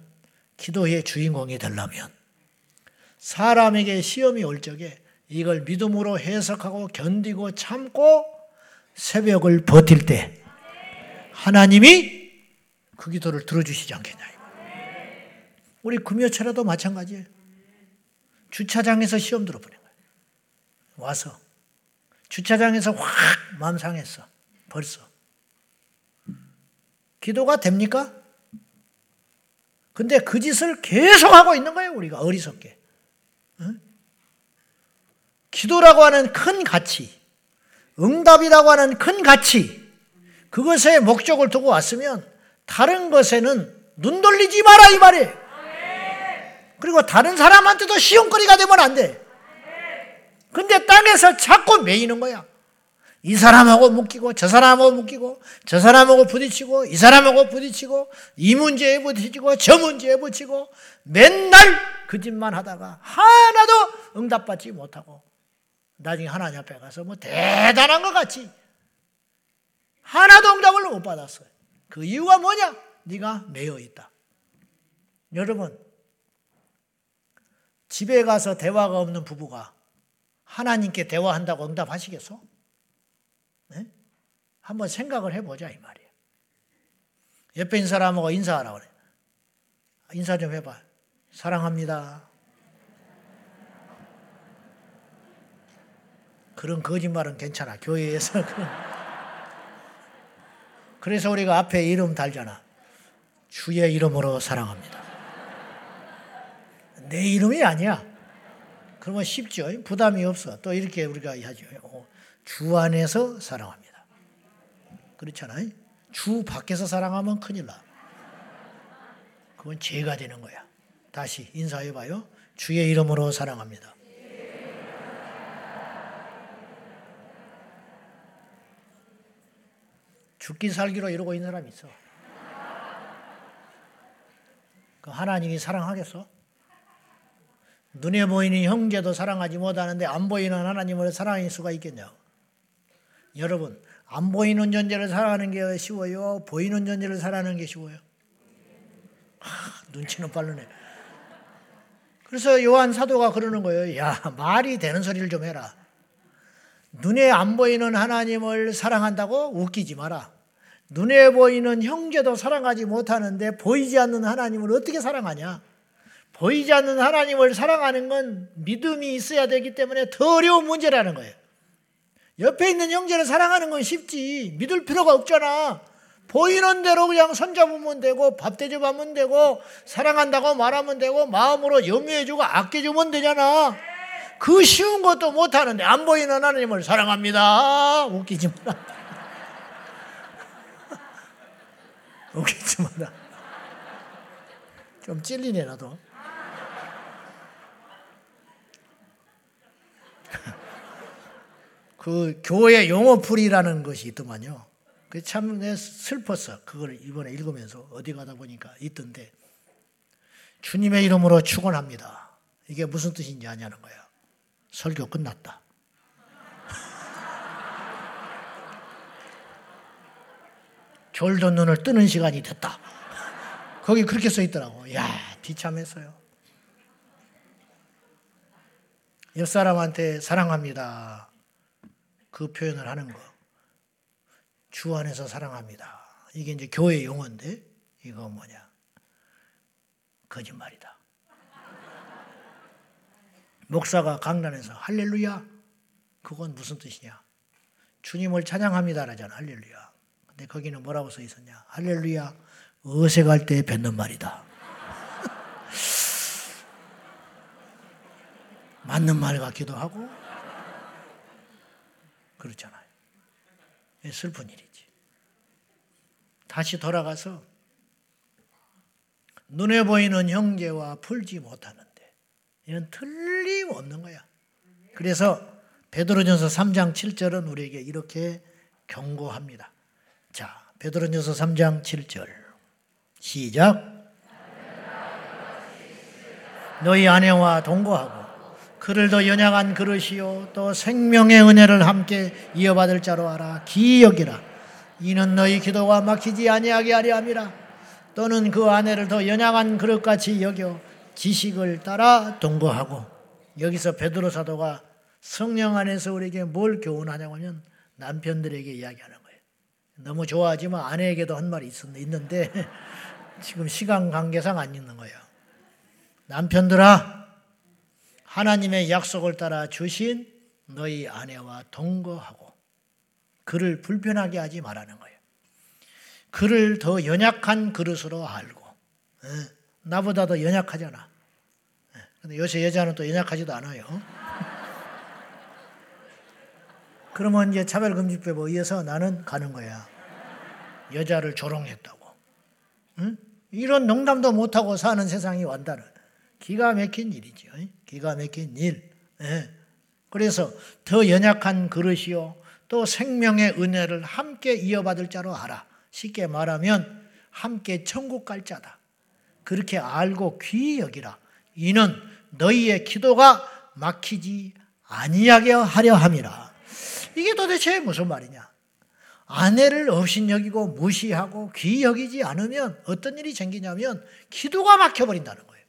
기도의 주인공이 되려면 사람에게 시험이 올 적에 이걸 믿음으로 해석하고 견디고 참고 새벽을 버틸 때 하나님이 그 기도를 들어주시지 않겠냐. 우리 금요철에도 마찬가지예요. 주차장에서 시험 들어버린 거예요. 와서. 주차장에서 확 마음 상했어. 벌써. 기도가 됩니까? 근데 그 짓을 계속 하고 있는 거예요, 우리가 어리석게. 응? 기도라고 하는 큰 가치, 응답이라고 하는 큰 가치, 그것에 목적을 두고 왔으면 다른 것에는 눈 돌리지 마라 이 말이에요. 그리고 다른 사람한테도 시험거리가 되면 안 돼. 근데 땅에서 자꾸 매이는 거야. 이 사람하고 묶이고 저 사람하고 묶이고 저 사람하고 부딪히고 이 사람하고 부딪히고 이 문제에 부딪히고 저 문제에 부딪히고 맨날 그 짓만 하다가 하나도 응답받지 못하고 나중에 하나님 앞에 가서 뭐 대단한 것 같이 하나도 응답을 못 받았어요. 그 이유가 뭐냐? 네가 매여 있다. 여러분 집에 가서 대화가 없는 부부가 하나님께 대화한다고 응답하시겠어? 네? 한번 생각을 해보자 이 말이에요. 옆에 있는 사람하고 인사하라 그래. 인사 좀 해봐. 사랑합니다. 그런 거짓말은 괜찮아. 교회에서. (laughs) 그래서 우리가 앞에 이름 달잖아. 주의 이름으로 사랑합니다. 내 이름이 아니야. 그러면 쉽죠. 부담이 없어. 또 이렇게 우리가 하죠. 어, 주 안에서 사랑합니다. 그렇잖아요. 주 밖에서 사랑하면 큰일 나. 그건 죄가 되는 거야. 다시 인사해봐요. 주의 이름으로 사랑합니다. 죽기 살기로 이러고 있는 사람이 있어. 그 하나님이 사랑하겠어? 눈에 보이는 형제도 사랑하지 못하는데 안 보이는 하나님을 사랑할 수가 있겠냐? 여러분, 안 보이는 존재를 사랑하는 게 쉬워요? 보이는 존재를 사랑하는 게 쉬워요? 하, 눈치는 빠르네. 그래서 요한 사도가 그러는 거예요. 야, 말이 되는 소리를 좀 해라. 눈에 안 보이는 하나님을 사랑한다고 웃기지 마라. 눈에 보이는 형제도 사랑하지 못하는데 보이지 않는 하나님을 어떻게 사랑하냐? 보이지 않는 하나님을 사랑하는 건 믿음이 있어야 되기 때문에 더 어려운 문제라는 거예요. 옆에 있는 형제를 사랑하는 건 쉽지. 믿을 필요가 없잖아. 보이는 대로 그냥 손잡으면 되고 밥 대접하면 되고 사랑한다고 말하면 되고 마음으로 염려해주고 아껴주면 되잖아. 그 쉬운 것도 못하는데 안 보이는 하나님을 사랑합니다. 웃기지 마라. (laughs) 웃기지 마라. 좀 찔리네 나도. (laughs) 그 교회 용어풀이라는 것이 있더만요. 그참 슬펐어. 그걸 이번에 읽으면서 어디 가다 보니까 있던데 주님의 이름으로 축원합니다. 이게 무슨 뜻인지 아냐는 거야. 설교 끝났다. (laughs) 졸도 눈을 뜨는 시간이 됐다. 거기 그렇게 써 있더라고. 야, 비참했어요. 옆 사람한테 사랑합니다. 그 표현을 하는 거. 주 안에서 사랑합니다. 이게 이제 교회 용어인데 이거 뭐냐? 거짓말이다. 목사가 강단에서 할렐루야 그건 무슨 뜻이냐? 주님을 찬양합니다라잖아 할렐루야. 근데 거기는 뭐라고 써 있었냐? 할렐루야 어색할 때 뱉는 말이다. (laughs) 맞는 말 같기도 하고 그렇잖아요. 슬픈 일이지. 다시 돌아가서 눈에 보이는 형제와 풀지 못하는데 이건 틀림없는 거야. 그래서 베드로전서 3장 7절은 우리에게 이렇게 경고합니다. 자, 베드로전서 3장 7절. 시작. 너희 아내와 동거하고 그를 더 연약한 그릇이요 또 생명의 은혜를 함께 이어받을 자로 알아 기여기라 이는 너희 기도가 막히지 아니하게 하려 함이라 또는 그 아내를 더 연약한 그릇같이 여겨 지식을 따라 동거하고 여기서 베드로 사도가 성령 안에서 우리에게 뭘 교훈하냐고 하면 남편들에게 이야기하는 거예요. 너무 좋아하지만 아내에게도 한 말이 있는데 (laughs) 지금 시간 관계상 안 있는 거예요. 남편들아 하나님의 약속을 따라 주신 너희 아내와 동거하고 그를 불편하게 하지 말라는 거예요. 그를 더 연약한 그릇으로 알고 예, 나보다 더 연약하잖아. 예, 근데 요새 여자는 또 연약하지도 않아요. (laughs) 그러면 이제 차별금지법에 의해서 나는 가는 거야. 여자를 조롱했다고. 응? 이런 농담도 못하고 사는 세상이 완다는 기가 막힌 일이죠. 기가 막힌 일. 예. 그래서 더 연약한 그릇이요. 또 생명의 은혜를 함께 이어받을 자로 알아. 쉽게 말하면 함께 천국 갈 자다. 그렇게 알고 귀히 여기라. 이는 너희의 기도가 막히지 아니하게 하려 함이라. 이게 도대체 무슨 말이냐? 아내를 없인 여기고 무시하고 귀히 여기지 않으면 어떤 일이 생기냐면 기도가 막혀버린다는 거예요.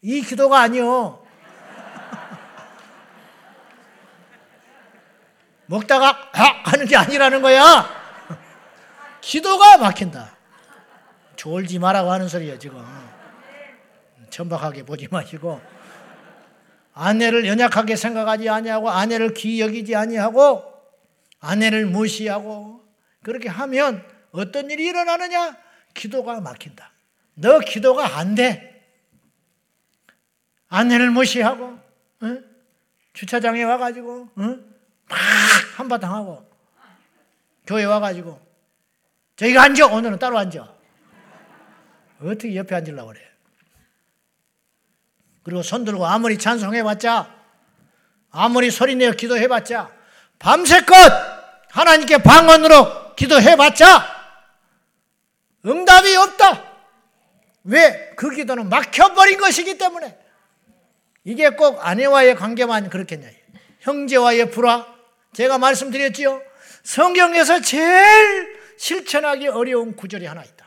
이 기도가 아니요. (laughs) 먹다가 아 하는 게 아니라는 거야. (laughs) 기도가 막힌다. 졸지 말라고 하는 소리야 지금. 천박하게 보지 마시고 아내를 연약하게 생각하지 아니하고 아내를 귀 여기지 아니하고 아내를 무시하고 그렇게 하면 어떤 일이 일어나느냐? 기도가 막힌다. 너 기도가 안 돼. 아내를 무시하고 어? 주차장에 와가지고 어? 막 한바탕 하고 교회 와가지고 저희가 앉아 오늘은 따로 앉아 어떻게 옆에 앉으려고 그래 그리고 손 들고 아무리 찬송해봤자 아무리 소리내어 기도해봤자 밤새껏 하나님께 방언으로 기도해봤자 응답이 없다. 왜? 그 기도는 막혀버린 것이기 때문에. 이게 꼭 아내와의 관계만 그렇겠냐. 형제와의 불화. 제가 말씀드렸지요. 성경에서 제일 실천하기 어려운 구절이 하나 있다.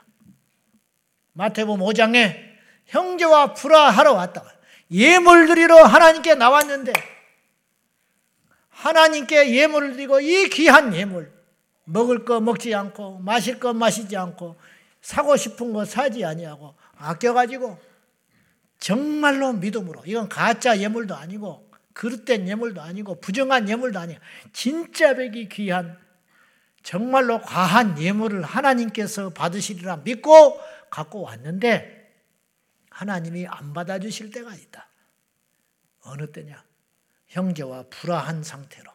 마태복음 5장에 형제와 불화하러 왔다. 예물 드리러 하나님께 나왔는데 하나님께 예물을 드리고 이 귀한 예물 먹을 거 먹지 않고 마실 거 마시지 않고 사고 싶은 거 사지 아니하고 아껴가지고 정말로 믿음으로 이건 가짜 예물도 아니고 그릇된 예물도 아니고 부정한 예물도 아니고 진짜 백이 귀한 정말로 과한 예물을 하나님께서 받으시리라 믿고 갖고 왔는데 하나님이 안 받아주실 때가 있다. 어느 때냐? 형제와 불화한 상태로.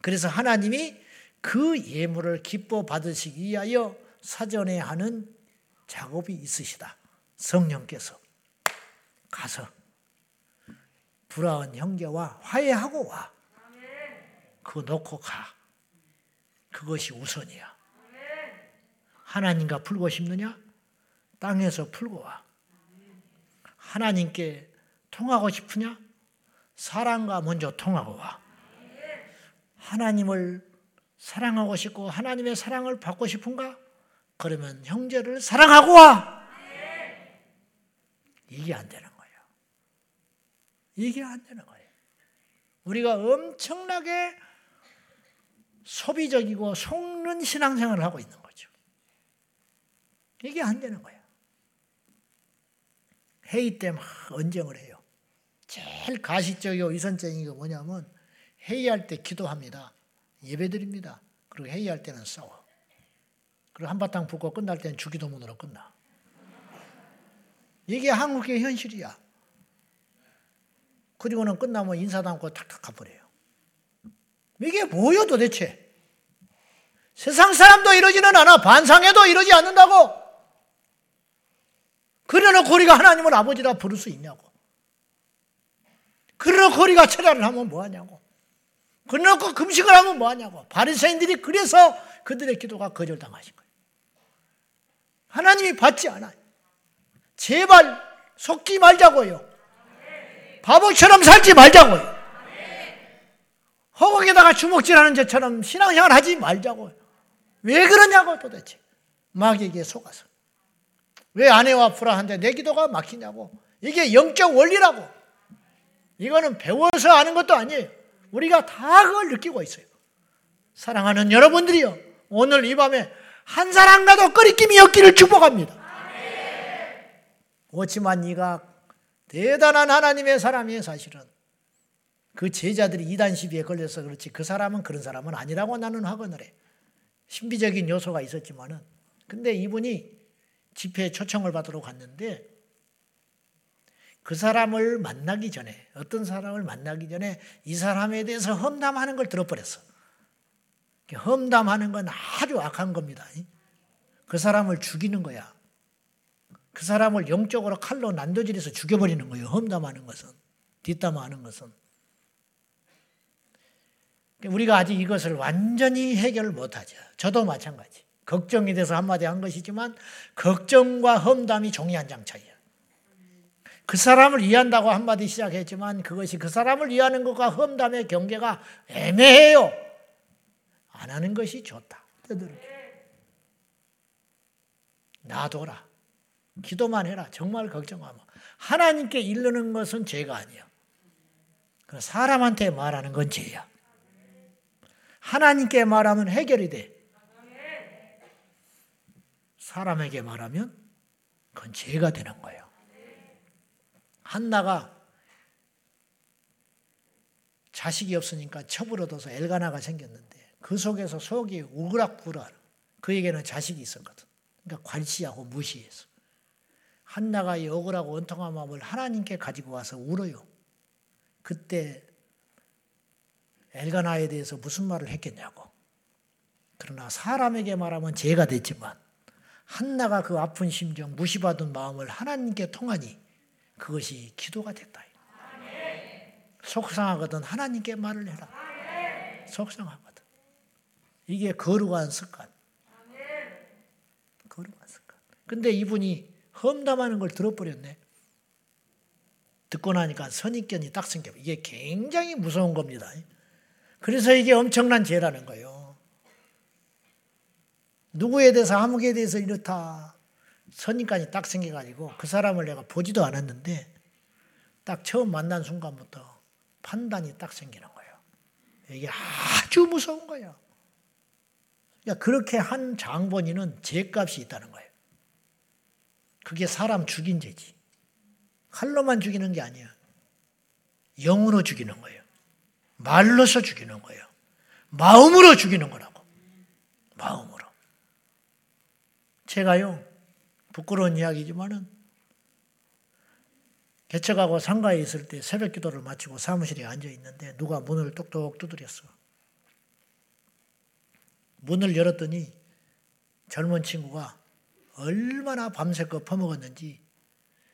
그래서 하나님이 그 예물을 기뻐 받으시기 위하여 사전에 하는 작업이 있으시다. 성령께서 가서 불화한 형제와 화해하고 와. 그거 놓고 가. 그것이 우선이야. 하나님과 풀고 싶느냐? 땅에서 풀고 와. 하나님께 통하고 싶으냐? 사랑과 먼저 통하고 와. 하나님을 사랑하고 싶고 하나님의 사랑을 받고 싶은가? 그러면 형제를 사랑하고 와. 이게 안 되는 거예요. 이게 안 되는 거예요. 우리가 엄청나게 소비적이고 속는 신앙생활을 하고 있는 거죠. 이게 안 되는 거예요. 회의 때 막 언쟁을 해요. 제일 가시적이고 위선적인 게 뭐냐면 회의할 때 기도합니다. 예배드립니다. 그리고 회의할 때는 싸워. 그리고 한바탕 붙고 끝날 때는 주기도문으로 끝나. 이게 한국의 현실이야. 그리고는 끝나면 인사도 않고 탁탁 가버려요. 이게 뭐요 도대체? 세상 사람도 이러지는 않아. 반상에도 이러지 않는다고. 그러놓고 우리가 하나님을 아버지라 부를 수 있냐고. 그러놓고 우리가 철야를 하면 뭐하냐고. 그러놓고 금식을 하면 뭐하냐고. 바리새인들이 그래서 그들의 기도가 거절당하신 거예요. 하나님이 받지 않아요. 제발 속지 말자고요. 바보처럼 살지 말자고요. 허공에다가 주먹질하는 것처럼 신앙생활 하지 말자고요. 왜 그러냐고 도대체. 마귀에게 속아서. 왜 아내와 불화한데 내 기도가 막히냐고. 이게 영적 원리라고. 이거는 배워서 아는 것도 아니에요. 우리가 다 그걸 느끼고 있어요. 사랑하는 여러분들이요. 오늘 이 밤에 한 사람과도 꺼리낌이 없기를 축복합니다. 그렇지만 네가 대단한 하나님의 사람이 사실은 그 제자들이 이단 시비에 걸려서 그렇지 그 사람은 그런 사람은 아니라고 나는 하거늘 해. 신비적인 요소가 있었지만은 근데 이분이 집회에 초청을 받으러 갔는데 그 사람을 만나기 전에 어떤 사람을 만나기 전에 이 사람에 대해서 험담하는 걸 들어버렸어. 험담하는 건 아주 악한 겁니다. 그 사람을 죽이는 거야. 그 사람을 영적으로 칼로 난도질해서 죽여버리는 거예요. 험담하는 것은. 뒷담화하는 것은. 우리가 아직 이것을 완전히 해결 못하죠. 저도 마찬가지. 걱정이 돼서 한마디 한 것이지만 걱정과 험담이 종이 한 장 차이야. 그 사람을 이해한다고 한마디 시작했지만 그것이 그 사람을 이해하는 것과 험담의 경계가 애매해요. 안 하는 것이 좋다. 놔둬라. 기도만 해라. 정말 걱정하면. 하나님께 이르는 것은 죄가 아니야. 사람한테 말하는 건 죄야. 하나님께 말하면 해결이 돼. 사람에게 말하면 그건 죄가 되는 거예요. 한나가 자식이 없으니까 첩을 얻어서 엘가나가 생겼는데 그 속에서 속이 우그락부락 그에게는 자식이 있었거든. 그러니까 관시하고 무시해서. 한나가 이 억울하고 원통한 마음을 하나님께 가지고 와서 울어요. 그때 엘가나에 대해서 무슨 말을 했겠냐고. 그러나 사람에게 말하면 죄가 됐지만 한나가 그 아픈 심정, 무시받은 마음을 하나님께 통하니 그것이 기도가 됐다. 속상하거든 하나님께 말을 해라. 속상하거든. 이게 거룩한 습관. 거룩한 습관. 근데 이분이 험담하는 걸 들어버렸네. 듣고 나니까 선입견이 딱 생겨. 이게 굉장히 무서운 겁니다. 그래서 이게 엄청난 죄라는 거예요. 누구에 대해서 아무에 대해서 이렇다. 선입관이 딱 생겨가지고 그 사람을 내가 보지도 않았는데 딱 처음 만난 순간부터 판단이 딱 생기는 거예요. 이게 아주 무서운 거예요. 그러니까 그렇게 한 장본인은 죄값이 있다는 거예요. 그게 사람 죽인 죄지. 칼로만 죽이는 게 아니야. 영으로 죽이는 거예요. 말로서 죽이는 거예요. 마음으로 죽이는 거라고. 마음으로. 제가요, 부끄러운 이야기지만은, 개척하고 상가에 있을 때 새벽 기도를 마치고 사무실에 앉아 있는데 누가 문을 똑똑 두드렸어. 문을 열었더니 젊은 친구가 얼마나 밤새껏 퍼먹었는지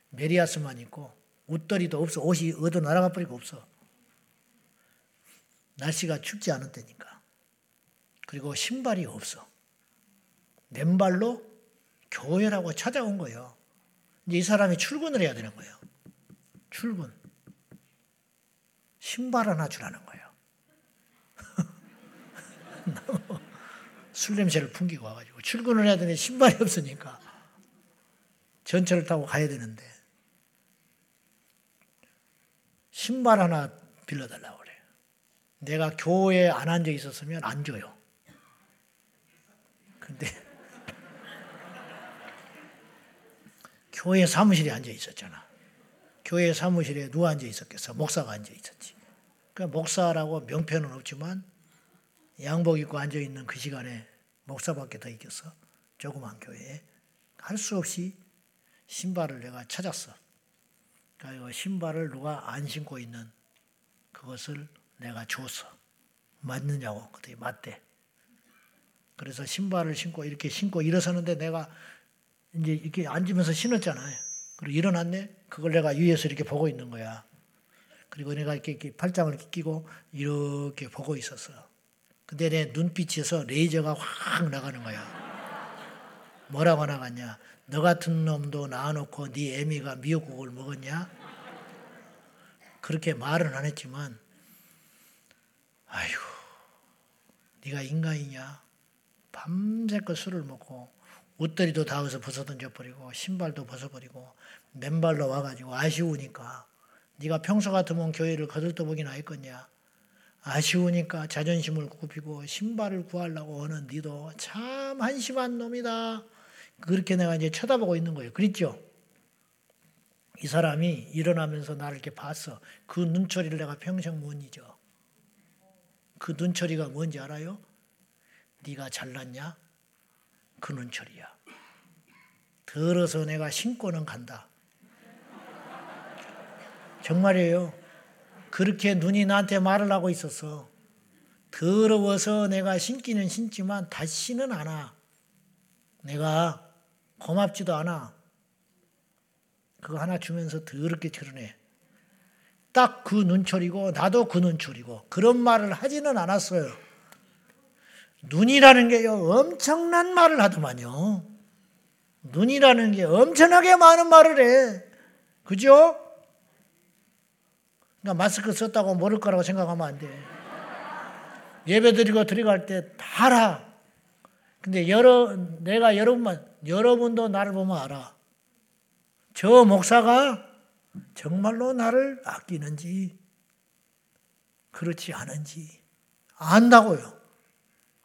메리아스만 입고 옷더리도 없어. 옷이 어디 날아가 버리고 없어. 날씨가 춥지 않을 때니까. 그리고 신발이 없어. 맨발로 교회라고 찾아온 거예요. 이제 이 사람이 출근을 해야 되는 거예요. 출근. 신발 하나 주라는 거예요. (laughs) 술 냄새를 풍기고 와가지고 출근을 해야 되는데 신발이 없으니까 전철을 타고 가야 되는데 신발 하나 빌려달라고 그래요. 내가 교회에 안 앉아 있었으면 안 줘요. 근데 교회 사무실에 앉아 있었잖아. 교회 사무실에 누가 앉아 있었겠어? 목사가 앉아 있었지. 그러니까 목사라고 명패는 없지만 양복 입고 앉아 있는 그 시간에 목사밖에 더 있겠어. 조그만 교회에 할 수 없이 신발을 내가 찾았어. 그러니까 신발을 누가 안 신고 있는 그것을 내가 줬어. 맞느냐고. 그랬더니 맞대. 그래서 신발을 신고 이렇게 신고 일어서는데 내가 이제 이렇게 앉으면서 신었잖아요. 그리고 일어났네. 그걸 내가 위에서 이렇게 보고 있는 거야. 그리고 내가 이렇게, 이렇게 팔짱을 끼고 이렇게 보고 있었어. 근데 내 눈빛에서 레이저가 확 나가는 거야. 뭐라고 나갔냐? 너 같은 놈도 낳아놓고 네 애미가 미역국을 먹었냐? 그렇게 말은 안 했지만, 아휴, 네가 인간이냐? 밤새껏 술을 먹고 옷들이도 다 어서 벗어 던져 버리고 신발도 벗어버리고 맨발로 와가지고 아쉬우니까 네가 평소 같으면 교회를 거들떠보긴 하겠겠냐? 아쉬우니까 자존심을 굽히고 신발을 구하려고 하는 니도 참 한심한 놈이다. 그렇게 내가 이제 쳐다보고 있는 거예요. 그랬죠? 이 사람이 일어나면서 나를 이렇게 봤어. 그 눈초리를 내가 평생 못 잊어. 그 눈초리가 뭔지 알아요? 네가 잘났냐? 그 눈초리야. 더러서 내가 신고는 간다. 정말이에요. 그렇게 눈이 나한테 말을 하고 있었어. 더러워서 내가 신기는 신지만 다시는 않아. 내가 고맙지도 않아. 그거 하나 주면서 더럽게 드러내. 딱 그 눈초리고 나도 그 눈초리고 그런 말을 하지는 않았어요. 눈이라는 게요 엄청난 말을 하더만요. 눈이라는 게 엄청나게 많은 말을 해. 그죠? 그러니까 마스크 썼다고 모를 거라고 생각하면 안 돼. 예배 드리고 들어갈 때 다 알아. 근데 여러, 내가 여러분만, 여러분도 나를 보면 알아. 저 목사가 정말로 나를 아끼는지, 그렇지 않은지, 안다고요.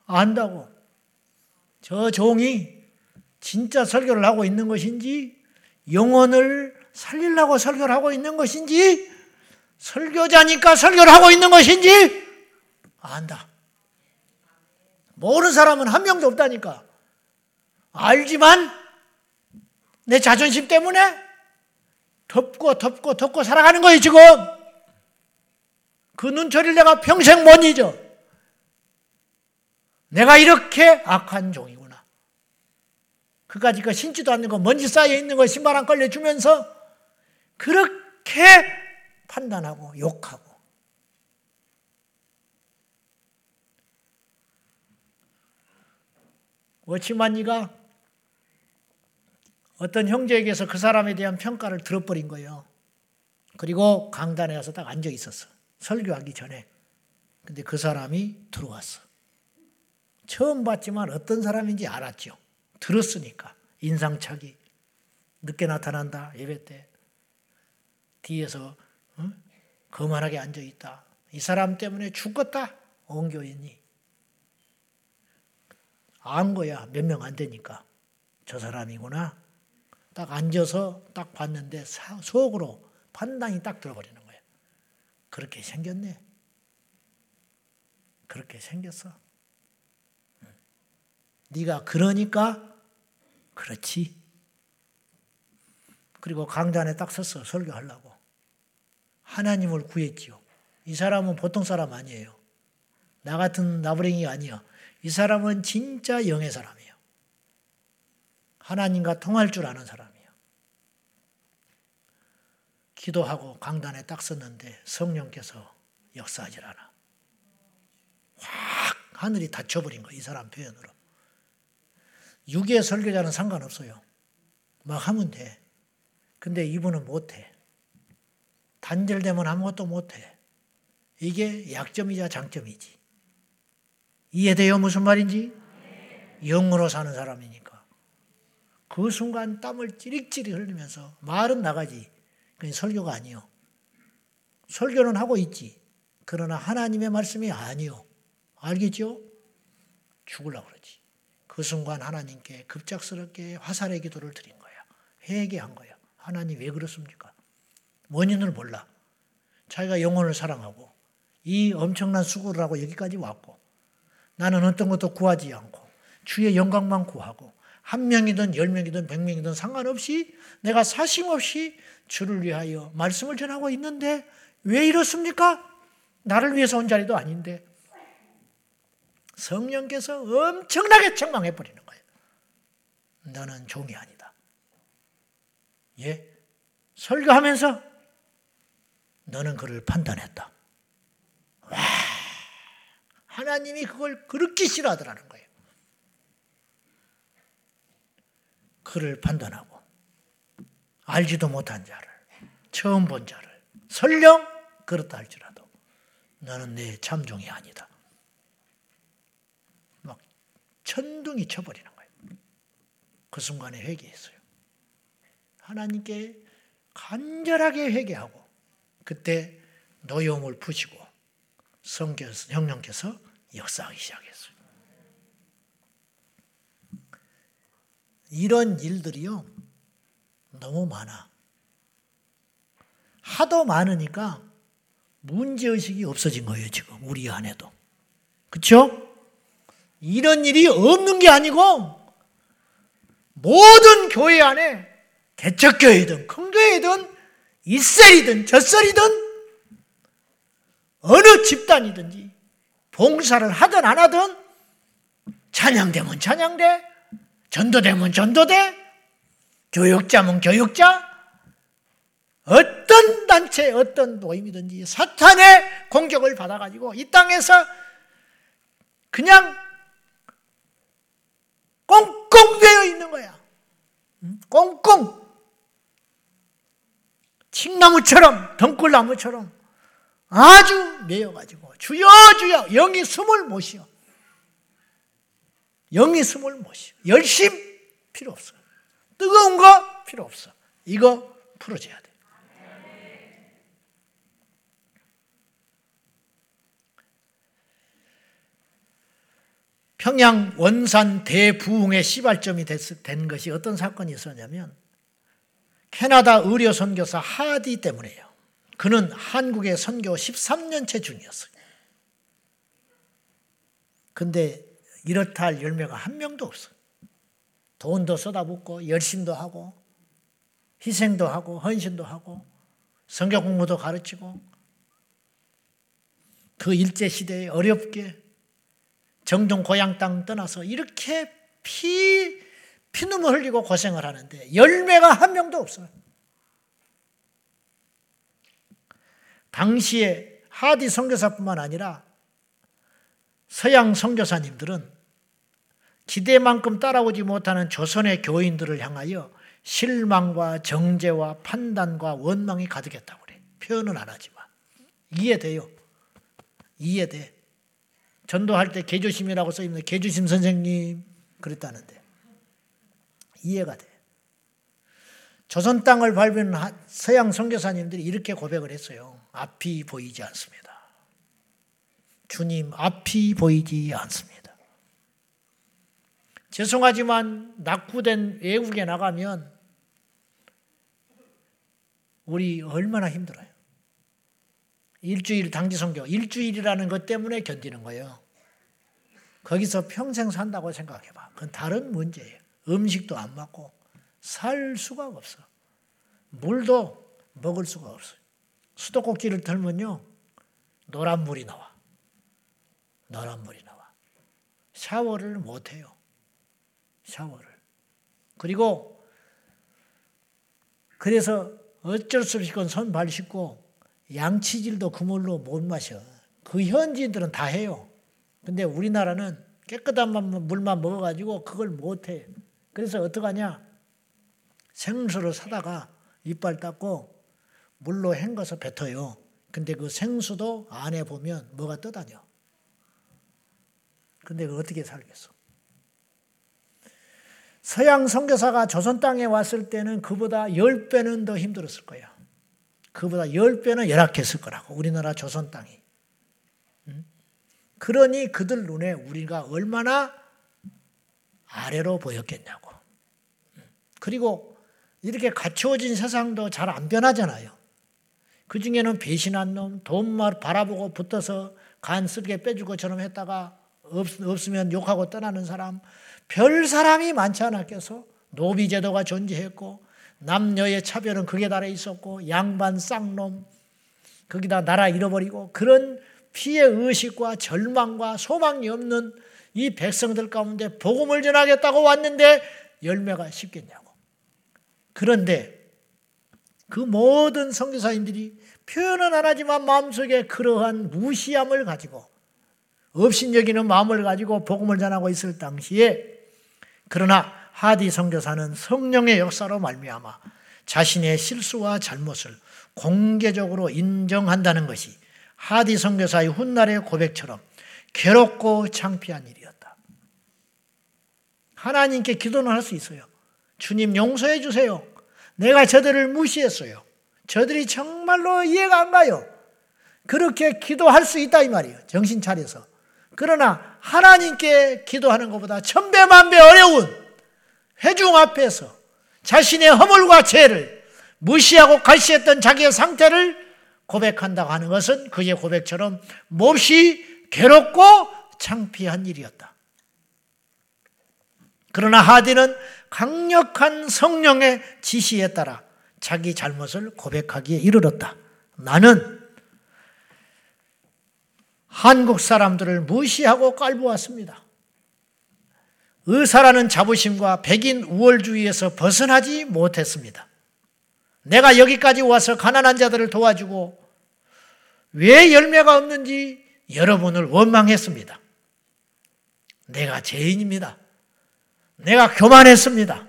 안다고. 저 종이 진짜 설교를 하고 있는 것인지, 영혼을 살리려고 설교를 하고 있는 것인지, 설교자니까 설교를 하고 있는 것인지 안다. 모르는 사람은 한 명도 없다니까. 알지만 내 자존심 때문에 덮고 덮고 덮고 살아가는 거예요, 지금. 그 눈초리를 내가 평생 못 잊어. 내가 이렇게 악한 종이구나. 그까지 그 신지도 않는 거, 먼지 쌓여 있는 거 신발 안 걸려주면서 그렇게 판단하고 욕하고 워치만이가 어떤 형제에게서 그 사람에 대한 평가를 들어버린 거예요. 그리고 강단에 와서 딱 앉아 있었어. 설교하기 전에. 근데 그 사람이 들어왔어. 처음 봤지만 어떤 사람인지 알았죠. 들었으니까. 인상착이. 늦게 나타난다. 예배 때. 뒤에서 응? 거만하게 앉아 있다. 이 사람 때문에 죽었다. 온 교인이. 안 거야. 몇 명 안 되니까. 저 사람이구나. 딱 앉아서 딱 봤는데 속으로 판단이 딱 들어버리는 거예요. 그렇게 생겼네. 그렇게 생겼어. 네가 그러니까 그렇지. 그리고 강단에 딱 섰어 설교하려고. 하나님을 구했지요. 이 사람은 보통 사람 아니에요. 나 같은 나부랭이 아니야. 이 사람은 진짜 영의 사람이에요. 하나님과 통할 줄 아는 사람이에요. 기도하고 강단에 딱 섰는데 성령께서 역사하질 않아. 확 하늘이 닫혀버린 거이 사람 표현으로. 육의 설교자는 상관없어요. 막 하면 돼. 근데 이분은 못해. 단절되면 아무것도 못해. 이게 약점이자 장점이지. 이해돼요? 무슨 말인지? 영으로 사는 사람이니까. 그 순간 땀을 찌릿찌릿 흘리면서 말은 나가지. 그게 설교가 아니요. 설교는 하고 있지. 그러나 하나님의 말씀이 아니요. 알겠죠? 죽을라 그러지. 그 순간 하나님께 급작스럽게 화살의 기도를 드린 거야. 회개한 거야. 하나님 왜 그렇습니까? 원인을 몰라. 자기가 영혼을 사랑하고 이 엄청난 수고를 하고 여기까지 왔고 나는 어떤 것도 구하지 않고 주의 영광만 구하고 한 명이든 열 명이든 백 명이든 상관없이 내가 사심 없이 주를 위하여 말씀을 전하고 있는데 왜 이렇습니까? 나를 위해서 온 자리도 아닌데 성령께서 엄청나게 책망해 버리는 거예요. 너는 종이 아니다. 예? 설교하면서 너는 그를 판단했다. 와, 하나님이 그걸 그렇게 싫어하더라는 거예요. 그를 판단하고 알지도 못한 자를 처음 본 자를 설령 그렇다 할지라도 너는 내 참종이 아니다. 막 천둥이 쳐버리는 거예요. 그 순간에 회개했어요. 하나님께 간절하게 회개하고 그때 노여움을 푸시고 성께서 형령께서 역사하기 시작했어요. 이런 일들이요 너무 많아. 하도 많으니까 문제 의식이 없어진 거예요, 지금, 우리 안에도. 그쵸? 이런 일이 없는 게 아니고, 모든 교회 안에, 개척교회든, 큰 교회든, 이셀이든, 젖설이든, 어느 집단이든지, 봉사를 하든 안 하든, 찬양되면 찬양돼, 전도되면 전도돼, 교육자면 교육자, 어떤 단체, 어떤 모임이든지 사탄의 공격을 받아가지고 이 땅에서 그냥 꽁꽁 되어 있는 거야. 꽁꽁. 칡나무처럼, 덩굴나무처럼 아주 매여가지고 주여 주여 영이 숨을 못 쉬어. 영이 숨을 못 쉬어. 열심 필요 없어. 뜨거운 거 필요 없어. 이거 풀어줘야 돼. 평양 원산 대부흥의 시발점이 된 것이 어떤 사건이 있었냐면 캐나다 의료 선교사 하디 때문에요. 그는 한국의 선교 13년째 중이었어요. 근데 이렇다 할 열매가 한 명도 없어. 돈도 쏟아붓고 열심도 하고 희생도 하고 헌신도 하고 성경 공부도 가르치고 그 일제 시대에 어렵게 정동 고향 땅 떠나서 이렇게 피, 피눈물 흘리고 고생을 하는데 열매가 한 명도 없어요. 당시에 하디 선교사뿐만 아니라 서양 선교사님들은 기대만큼 따라오지 못하는 조선의 교인들을 향하여 실망과 정죄와 판단과 원망이 가득했다고 그래. 표현은 안 하지만 이해돼요. 이해돼. 전도할 때 개조심이라고 써 있는 개조심 선생님 그랬다는데 이해가 돼. 조선 땅을 밟은 서양 선교사님들이 이렇게 고백을 했어요. 앞이 보이지 않습니다. 주님 앞이 보이지 않습니다. 죄송하지만 낙후된 외국에 나가면 우리 얼마나 힘들어요. 일주일 당지 선교, 일주일이라는 것 때문에 견디는 거예요. 거기서 평생 산다고 생각해봐. 그건 다른 문제예요. 음식도 안 맞고 살 수가 없어. 물도 먹을 수가 없어요. 수도꼭지를 털면요. 노란 물이 나와. 노란 물이 나와. 샤워를 못 해요. 샤워를. 그리고 그래서 어쩔 수 없이 그건 손발 씻고 양치질도 그 물로 못 마셔. 그 현지인들은 다 해요. 근데 우리나라는 깨끗한 물만 먹어가지고 그걸 못 해. 그래서 어떡하냐? 생수를 사다가 이빨 닦고 물로 헹궈서 뱉어요. 근데 그 생수도 안에 보면 뭐가 떠다녀. 근데 그 어떻게 살겠어? 서양 선교사가 조선 땅에 왔을 때는 그보다 10배는 더 힘들었을 거야. 그보다 10배는 열악했을 거라고. 우리나라 조선 땅이. 그러니 그들 눈에 우리가 얼마나 아래로 보였겠냐고. 그리고 이렇게 갖추어진 세상도 잘 안 변하잖아요. 그 중에는 배신한 놈, 돈만 바라보고 붙어서 간 쓸게 빼주고처럼 했다가 없, 없으면 욕하고 떠나는 사람, 별 사람이 많지 않았겠어? 노비제도가 존재했고, 남녀의 차별은 극에 달해 있었고, 양반 쌍놈, 거기다 나라 잃어버리고, 그런 피해 의식과 절망과 소망이 없는 이 백성들 가운데 복음을 전하겠다고 왔는데 열매가 쉽겠냐고. 그런데 그 모든 선교사님들이 표현은 안 하지만 마음속에 그러한 무시함을 가지고 업신여기는 마음을 가지고 복음을 전하고 있을 당시에 그러나 하디 선교사는 성령의 역사로 말미암아 자신의 실수와 잘못을 공개적으로 인정한다는 것이 하디 선교사의 훗날의 고백처럼 괴롭고 창피한 일이었다. 하나님께 기도는 할 수 있어요. 주님 용서해 주세요. 내가 저들을 무시했어요. 저들이 정말로 이해가 안 가요. 그렇게 기도할 수 있다 이 말이에요. 정신 차려서. 그러나 하나님께 기도하는 것보다 천배만배 어려운 회중 앞에서 자신의 허물과 죄를 무시하고 갈시했던 자기의 상태를 고백한다고 하는 것은 그의 고백처럼 몹시 괴롭고 창피한 일이었다. 그러나 하디는 강력한 성령의 지시에 따라 자기 잘못을 고백하기에 이르렀다. 나는 한국 사람들을 무시하고 깔보았습니다. 의사라는 자부심과 백인 우월주의에서 벗어나지 못했습니다. 내가 여기까지 와서 가난한 자들을 도와주고 왜 열매가 없는지 여러분을 원망했습니다. 내가 죄인입니다. 내가 교만했습니다.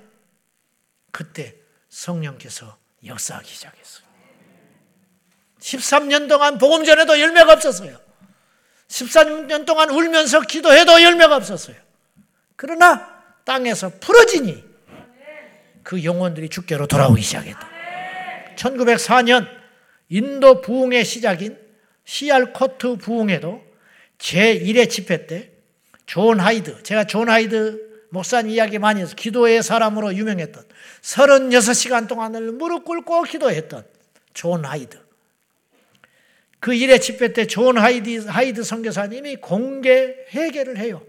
그때 성령께서 역사하기 시작했어요. 13년 동안 복음 전에도 열매가 없었어요. 13년 동안 울면서 기도해도 열매가 없었어요. 그러나 땅에서 풀어지니 그 영혼들이 주께로 돌아오기 시작했다. 1904년 인도 부흥의 시작인 시알코트 부흥에도 제1회 집회 때 존 하이드, 제가 존 하이드 목사님 이야기 많이 해서 기도의 사람으로 유명했던 36시간 동안을 무릎 꿇고 기도했던 존 하이드. 그 1회 집회 때 존 하이드, 하이드 선교사님이 공개 회개를 해요.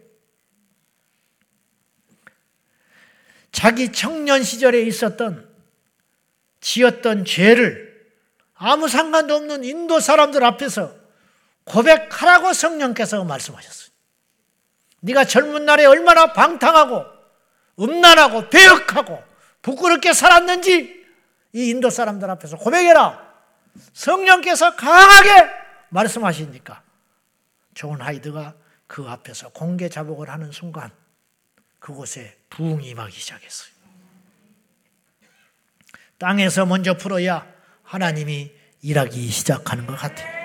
자기 청년 시절에 있었던 지었던 죄를 아무 상관도 없는 인도 사람들 앞에서 고백하라고 성령께서 말씀하셨어요. 네가 젊은 날에 얼마나 방탕하고 음란하고 배역하고 부끄럽게 살았는지 이 인도 사람들 앞에서 고백해라. 성령께서 강하게 말씀하시니까 존 하이드가 그 앞에서 공개 자복을 하는 순간 그곳에 부흥이 임하기 시작했어요. 땅에서 먼저 풀어야 하나님이 일하기 시작하는 것 같아요.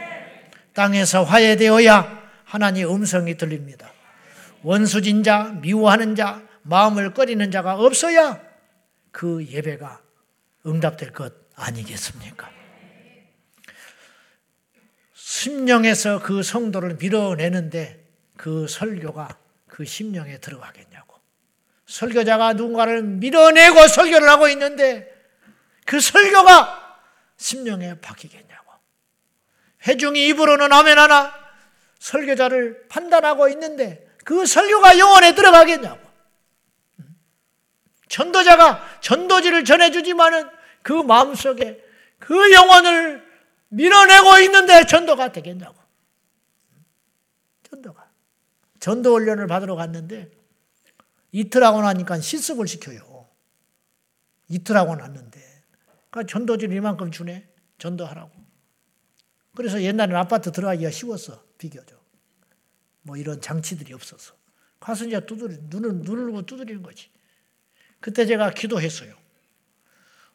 땅에서 화해되어야 하나님의 음성이 들립니다. 원수진 자, 미워하는 자, 마음을 꺼리는 자가 없어야 그 예배가 응답될 것 아니겠습니까? 심령에서 그 성도를 밀어내는데 그 설교가 그 심령에 들어가겠냐고. 설교자가 누군가를 밀어내고 설교를 하고 있는데 그 설교가 심령에 박히겠냐고. 회중이 입으로는 아멘하나 설교자를 판단하고 있는데 그 설교가 영혼에 들어가겠냐고. 전도자가 전도지를 전해주지만은 그 마음속에 그 영혼을 밀어내고 있는데 전도가 되겠냐고. 전도가. 전도 훈련을 받으러 갔는데 이틀 하고 나니까 실습을 시켜요. 이틀 하고 났는데. 그러니까 전도지를 이만큼 주네. 전도하라고. 그래서 옛날에는 아파트 들어가기가 쉬웠어. 비교적. 뭐 이런 장치들이 없어서. 가서 이제 두드리, 눈을 누르고 두드리는 거지. 그때 제가 기도했어요.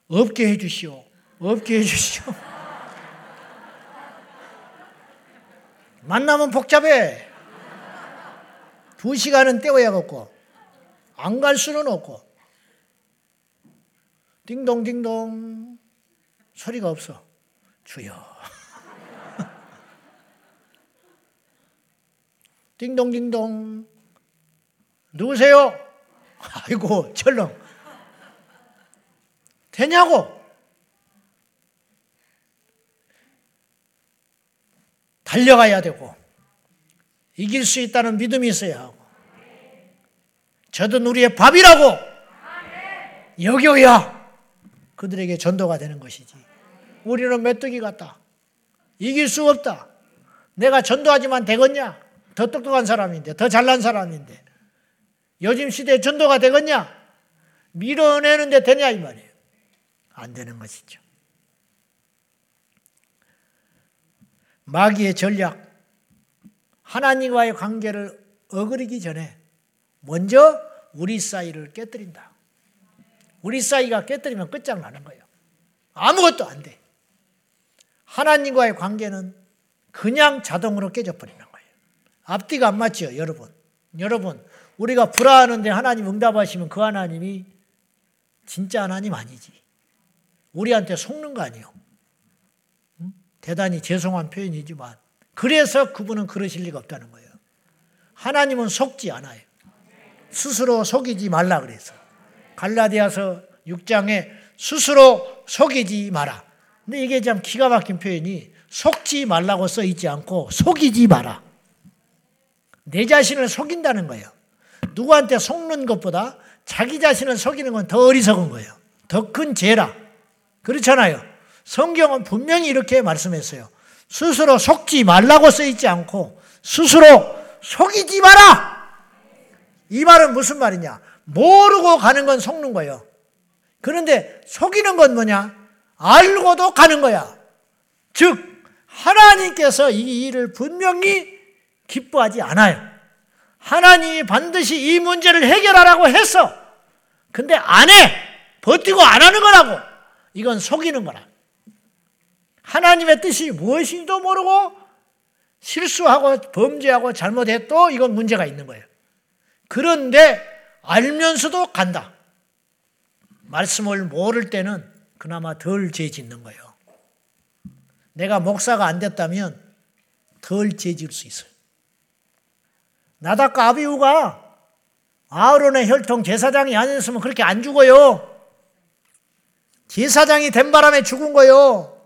없게 해주시오. 없게 해주시오. (laughs) 만나면 복잡해. 두 시간은 때워야겠고, 안 갈 수는 없고. 띵동띵동. 소리가 없어. 주여. (laughs) 띵동띵동. 누구세요? 아이고, 철렁. 되냐고? 달려가야 되고, 이길 수 있다는 믿음이 있어야 하고, 저도 우리의 밥이라고 여겨야 그들에게 전도가 되는 것이지. 우리는 메뚜기 같다. 이길 수 없다. 내가 전도하지만 되겠냐? 더 똑똑한 사람인데, 더 잘난 사람인데. 요즘 시대에 전도가 되겠냐? 밀어내는데 되냐 이 말이에요. 안 되는 것이죠. 마귀의 전략, 하나님과의 관계를 어그리기 전에 먼저 우리 사이를 깨뜨린다. 우리 사이가 깨뜨리면 끝장나는 거예요. 아무것도 안 돼. 하나님과의 관계는 그냥 자동으로 깨져버리는 거예요. 앞뒤가 안 맞죠, 여러분. 여러분, 우리가 불화하는데 하나님 응답하시면 그 하나님이 진짜 하나님 아니지. 우리한테 속는 거 아니에요. 대단히 죄송한 표현이지만 그래서 그분은 그러실 리가 없다는 거예요. 하나님은 속지 않아요. 스스로 속이지 말라 그래서. 갈라디아서 6장에 스스로 속이지 마라. 근데 이게 참 기가 막힌 표현이 속지 말라고 써 있지 않고 속이지 마라. 내 자신을 속인다는 거예요. 누구한테 속는 것보다 자기 자신을 속이는 건 더 어리석은 거예요. 더 큰 죄라. 그렇잖아요. 성경은 분명히 이렇게 말씀했어요. 스스로 속지 말라고 써 있지 않고 스스로 속이지 마라! 이 말은 무슨 말이냐? 모르고 가는 건 속는 거예요. 그런데 속이는 건 뭐냐? 알고도 가는 거야. 즉, 하나님께서 이 일을 분명히 기뻐하지 않아요. 하나님이 반드시 이 문제를 해결하라고 했어. 근데 안 해. 버티고 안 하는 거라고. 이건 속이는 거라. 하나님의 뜻이 무엇인지도 모르고 실수하고 범죄하고 잘못했도 이건 문제가 있는 거예요. 그런데 알면서도 간다. 말씀을 모를 때는 그나마 덜 죄 짓는 거예요. 내가 목사가 안 됐다면 덜죄 지을 수 있어요. 나다카 아비우가 아론의 혈통 제사장이 아니었으면 그렇게 안 죽어요. 제사장이 된 바람에 죽은 거요.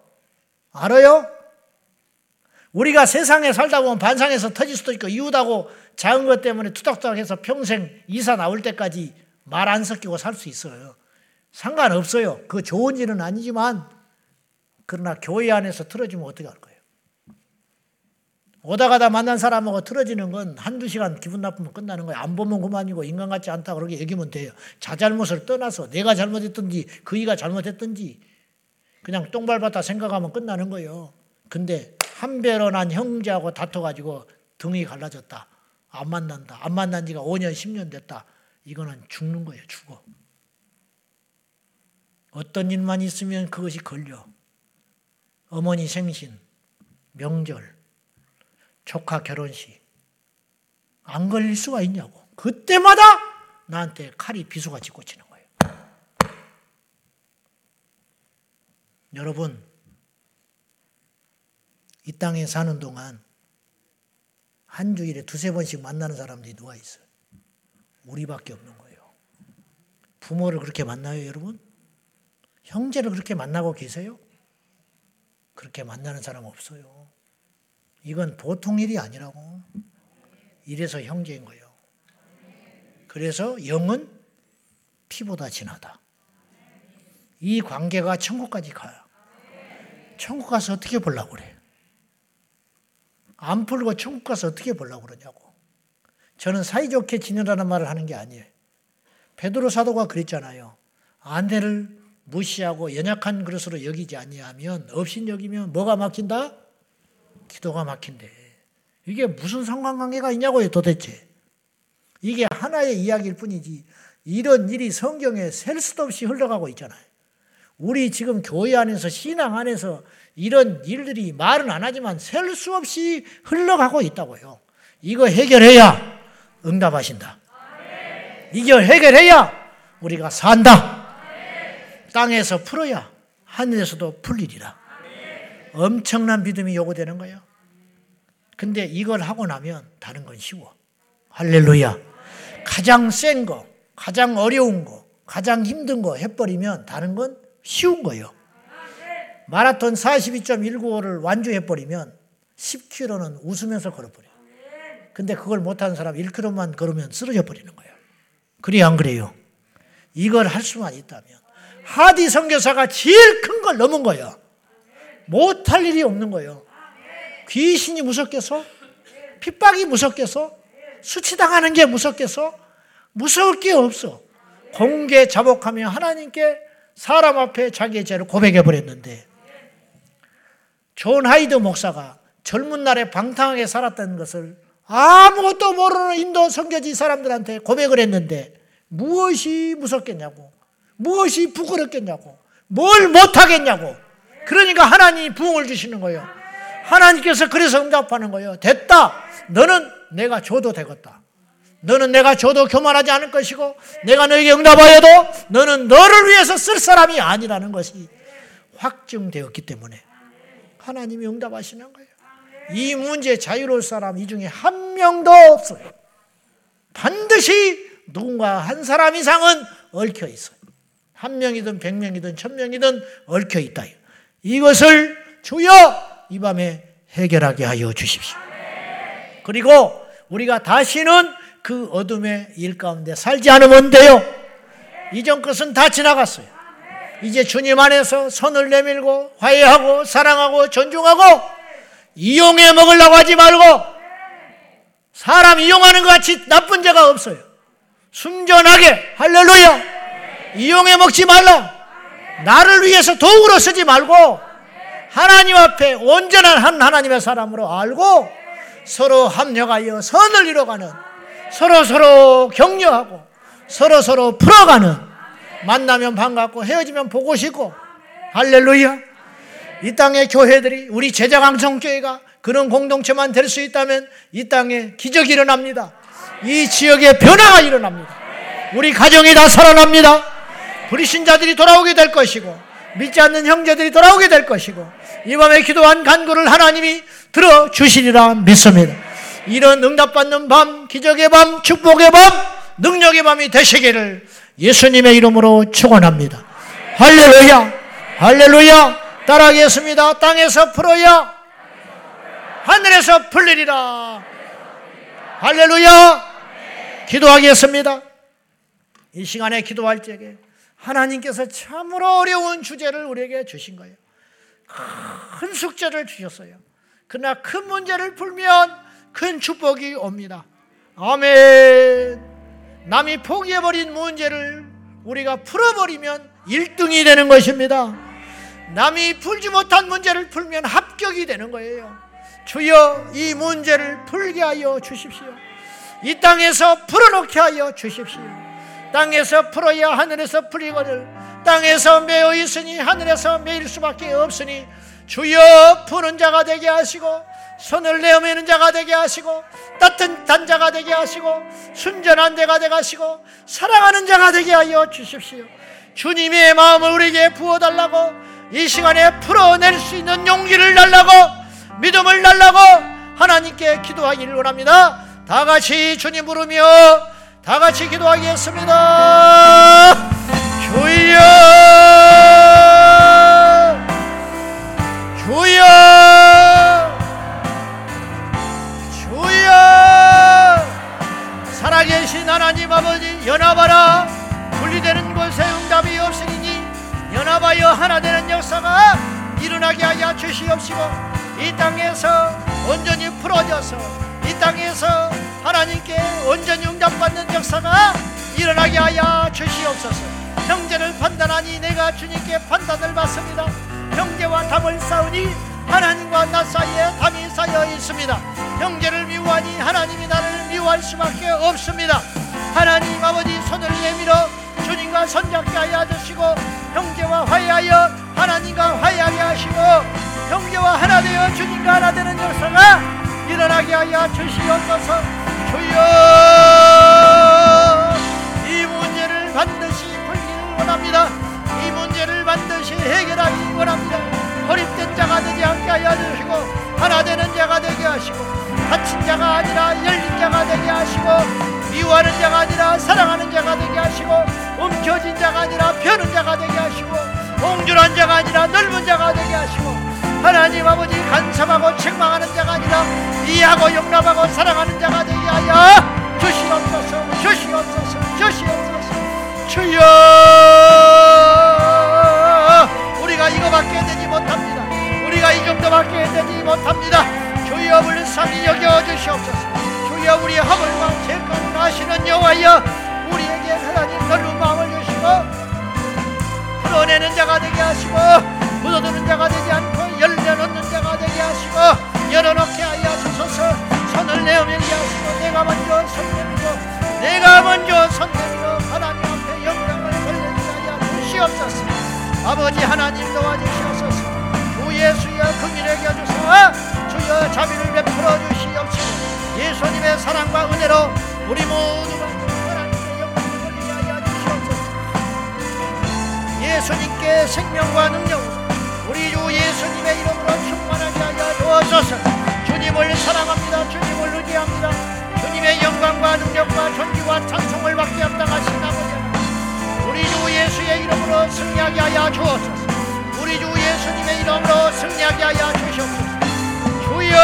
알아요? 우리가 세상에 살다 보면 반상에서 터질 수도 있고 이웃하고 작은 것 때문에 투닥투닥해서 평생 이사 나올 때까지 말 안 섞이고 살 수 있어요. 상관없어요. 그 좋은 일은 아니지만 그러나 교회 안에서 틀어지면 어떻게 할 거예요? 오다 가다 만난 사람하고 틀어지는 건 한두 시간 기분 나쁘면 끝나는 거예요. 안 보면 그만이고 인간 같지 않다 그렇게 얘기하면 돼요. 자잘못을 떠나서 내가 잘못했든지 그이가 잘못했든지 그냥 똥 밟았다 생각하면 끝나는 거예요. 근데 한배로난 형제하고 다퉈가지고 등이 갈라졌다. 안 만난다. 안 만난 지가 5년, 10년 됐다. 이거는 죽는 거예요. 죽어. 어떤 일만 있으면 그것이 걸려. 어머니 생신, 명절, 조카 결혼식. 안 걸릴 수가 있냐고. 그때마다 나한테 칼이 비수같이 꽂히는 거예요. 여러분, 이 땅에 사는 동안 한 주일에 두세 번씩 만나는 사람들이 누가 있어요? 우리밖에 없는 거예요. 부모를 그렇게 만나요, 여러분? 형제를 그렇게 만나고 계세요? 그렇게 만나는 사람 없어요. 이건 보통 일이 아니라고. 이래서 형제인 거예요. 그래서 영은 피보다 진하다. 이 관계가 천국까지 가요. 천국 가서 어떻게 보려고 그래? 안 풀고 천국 가서 어떻게 보려고 그러냐고. 저는 사이좋게 지내라는 말을 하는 게 아니에요. 베드로 사도가 그랬잖아요. 아내를 무시하고 연약한 그릇으로 여기지 아니하면 없인 여기면 뭐가 막힌다? 기도가 막힌대. 이게 무슨 상관관계가 있냐고요, 도대체. 이게 하나의 이야기일 뿐이지 이런 일이 성경에 셀 수도 없이 흘러가고 있잖아요. 우리 지금 교회 안에서 신앙 안에서 이런 일들이 말은 안 하지만 셀 수 없이 흘러가고 있다고요. 이거 해결해야 응답하신다. 이거 해결해야 우리가 산다. 땅에서 풀어야 하늘에서도 풀리리라. 엄청난 믿음이 요구되는 거예요. 근데 이걸 하고 나면 다른 건 쉬워. 할렐루야. 가장 센 거, 가장 어려운 거, 가장 힘든 거 해버리면 다른 건 쉬운 거예요. 마라톤 42.195를 완주해버리면 10km는 웃으면서 걸어버려요. 근데 그걸 못하는 사람 1km만 걸으면 쓰러져 버리는 거예요. 그래, 안 그래요? 이걸 할 수만 있다면. 하디 선교사가 제일 큰 걸 넘은 거예요. 못할 일이 없는 거예요. 귀신이 무섭겠어? 핍박이 무섭겠어? 수치당하는 게 무섭겠어? 무서울 게 없어. 공개 자복하며 하나님께 사람 앞에 자기의 죄를 고백해 버렸는데 존 하이드 목사가 젊은 날에 방탕하게 살았다는 것을 아무것도 모르는 인도 선교지 사람들한테 고백을 했는데 무엇이 무섭겠냐고 무엇이 부끄럽겠냐고 뭘 못하겠냐고. 그러니까 하나님이 부흥을 주시는 거예요. 하나님께서 그래서 응답하는 거예요. 됐다. 너는 내가 줘도 되겠다 너는 내가 줘도 교만하지 않을 것이고 내가 너에게 응답하여도 너는 너를 위해서 쓸 사람이 아니라는 것이 확증되었기 때문에 하나님이 응답하시는 거예요. 이 문제 자유로울 사람 이 중에 한 명도 없어요. 반드시 누군가 한 사람 이상은 얽혀 있어요. 한 명이든 백 명이든 천 명이든 얽혀 있다. 이것을 주여 이 밤에 해결하게 하여 주십시오. 그리고 우리가 다시는 그 어둠의 일 가운데 살지 않으면 돼요. 이전 것은 다 지나갔어요. 이제 주님 안에서 손을 내밀고 화해하고 사랑하고 존중하고 이용해 먹으려고 하지 말고 사람 이용하는 것 같이 나쁜 죄가 없어요. 순전하게 할렐루야 이용해 먹지 말라. 나를 위해서 도구로 쓰지 말고 하나님 앞에 온전한 한 하나님의 사람으로 알고 서로 합력하여 선을 이뤄가는 서로 서로 격려하고 서로 서로 풀어가는 만나면 반갑고 헤어지면 보고 싶고 할렐루야. 이 땅의 교회들이 우리 제자강성교회가 그런 공동체만 될 수 있다면 이 땅에 기적이 일어납니다. 이 지역에 변화가 일어납니다. 우리 가정이 다 살아납니다. 불신자들이 돌아오게 될 것이고 믿지 않는 형제들이 돌아오게 될 것이고 이 밤에 기도한 간구를 하나님이 들어 주시리라 믿습니다. 이런 응답받는 밤, 기적의 밤, 축복의 밤, 능력의 밤이 되시기를 예수님의 이름으로 축원합니다. 할렐루야, 할렐루야. 따라하겠습니다. 땅에서 풀어야 하늘에서 풀리리라. 할렐루야. 기도하겠습니다. 이 시간에 기도할 적에 하나님께서 참으로 어려운 주제를 우리에게 주신 거예요. 큰 숙제를 주셨어요. 그러나 큰 문제를 풀면 큰 축복이 옵니다. 아멘. 남이 포기해버린 문제를 우리가 풀어버리면 1등이 되는 것입니다. 남이 풀지 못한 문제를 풀면 합격이 되는 거예요. 주여 이 문제를 풀게 하여 주십시오. 이 땅에서 풀어놓게 하여 주십시오. 땅에서 풀어야 하늘에서 풀리거늘 땅에서 매어 있으니 하늘에서 매일 수밖에 없으니 주여 푸는 자가 되게 하시고 손을 내어매는 자가 되게 하시고 따뜻한 자가 되게 하시고 순전한 자가 되게 하시고 사랑하는 자가 되게 하여 주십시오. 주님의 마음을 우리에게 부어달라고 이 시간에 풀어낼 수 있는 용기를 달라고 믿음을 달라고 하나님께 기도하기를 원합니다. 다 같이 주님 부르며 다 같이 기도하겠습니다. 주여 주여 살아계신 하나님 아버지 연합하라. 분리되는 곳에 응답이 없으니 연합하여 하나 되는 역사가 일어나게 하여 주시옵시고 이 땅에서 온전히 풀어져서 이 땅에서 하나님께 온전히 응답받는 역사가 일어나게 하여 주시옵소서. 형제를 판단하니 내가 주님께 판단을 받습니다. 형제와 답을 싸우니 하나님과 나 사이에 담이 쌓여 있습니다. 형제를 미워하니 하나님이 나를 미워할 수밖에 없습니다. 하나님 아버지 손을 내밀어 주님과 손잡게 하여 주시고 형제와 화해하여 하나님과 화해하게 하시고 형제와 하나 되어 주님과 하나 되는 역사가 일어나게 하여 주시옵소서. 주여! 이 문제를 반드시 풀기를 원합니다. 이 문제를 반드시 해결하기 원합니다 고립된 자가 되지 않게 하여 주시고 하나 되는 자가 되게 하시고 닫힌 자가 아니라 열린 자가 되게 하시고 미워하는 자가 아니라 사랑하는 자가 되게 하시고 움켜진 자가 아니라 펴는 자가 되게 하시고 옹졸한 자가 아니라 넓은 자가 되게 하시고 하나님 아버지 간섭하고 책망하는 자가 아니라 이해하고 용납하고 사랑하는 자가 되게 하여 주시옵소서 주시옵소서 주시옵소서. 주여 우리가 이 정도밖에 되지 못합니다. 주여 불쌍히 여겨 주시옵소서. 주여 우리 하물과 죄가을 하시는 여호와여 우리에게 하나님 넓은 마음을 주시고 풀어내는 자가 되게 하시고 묻어두는 자가 되지 않고 열려놓는 자가 되게 하시고 열어놓게 하여 주소서. 손을 내어 밀게 하시고 내가 먼저 손 내밀고 내가 먼저 손 내밀어 하나님 앞에 영광을 돌리게 하여 주시옵소서. 아버지 하나님 도와주시옵소서. 주 예수여 긍휼하게 하소서. 주여 자비를 베풀어 주시옵시고 예수님의 사랑과 은혜로 우리 모두가 예수님께 생명과 능력 우리 주 예수님의 이름으로 충만하게 하여 주옵소서. 주님을 사랑합니다. 주님을 의지합니다. 주님의 영광과 능력과 존귀와 찬송을 받게 합당하신 아버지 우리 주 예수의 이름으로 승리하게 하여 주옵소서 주 예수님의 이름으로 승리하게 하여 주시옵소서. 주여!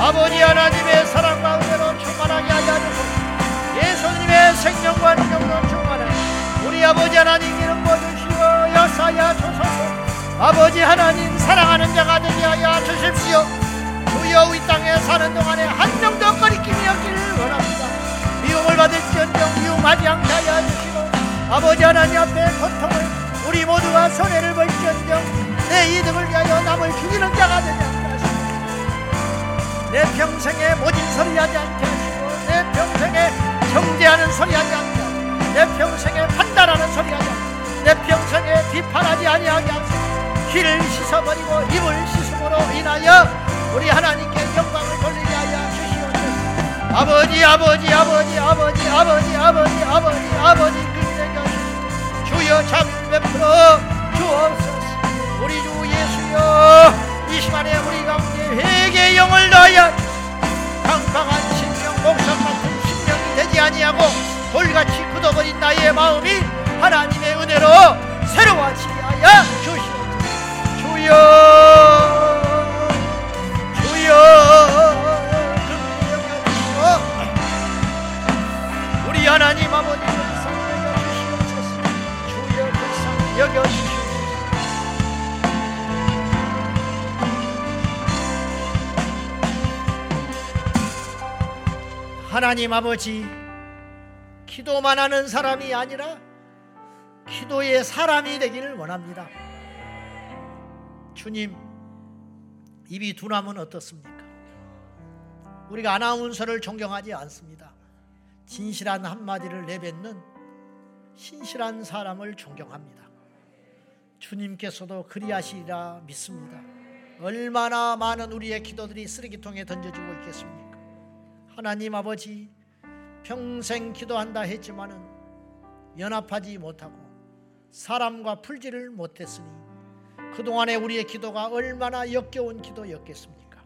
아버지 하나님의 사랑과 은혜로 충만하게 하여 주소서. 예수님의 생명과 능력으로 충만해 우리 아버지 하나님 이름 모주시고 역사하여 주소서. 아버지 하나님 사랑하는 자가 되게 하여 주십시오. 주여 이 땅에 사는 동안에 한 명도 거리낌이 없기를 원합니다 미움하지 않게 하여 주시고 아버지 하나님 앞에 고통을 우리 모두가 손해를 볼지언정 내 이득을 위하여 남을 죽이는 자가 되지 않게 하시고 내 평생에 모진 소리 하지 않게 하시고 내 평생에 정죄하는 소리 하지 않게 하시고 내 평생에 판단하는 소리 하지 않게 내 평생에 비판하지 아니하게 하시고 귀를 씻어버리고 입을 씻음으로 인하여 우리 하나님께 영광을 돌리게 하여 주시옵소서. 아버지 아버지 아버지 아버지 아버지 아버지 아버지 아버지 하시고 주여 자비를 베풀어 주옵소서. 우리 주 예수여 이 시간에 우리 가운데 회개의 영을 넣어야 강강한 심령 목석 같은 심령이 되지 아니하고 돌같이 굳어버린 나의 마음이 하나님의 은혜로 새로워지게 하여 주시옵소서. 주여 하나님 아버지 기도만 하는 사람이 아니라 기도의 사람이 되기를 원합니다. 주님 입이 둔하면 어떻습니까? 우리가 아나운서를 존경하지 않습니다. 진실한 한마디를 내뱉는 신실한 사람을 존경합니다. 주님께서도 그리하시리라 믿습니다. 얼마나 많은 우리의 기도들이 쓰레기통에 던져지고 있겠습니까? 하나님 아버지 평생 기도한다 했지만은 연합하지 못하고 사람과 풀지를 못했으니 그동안에 우리의 기도가 얼마나 역겨운 기도였겠습니까?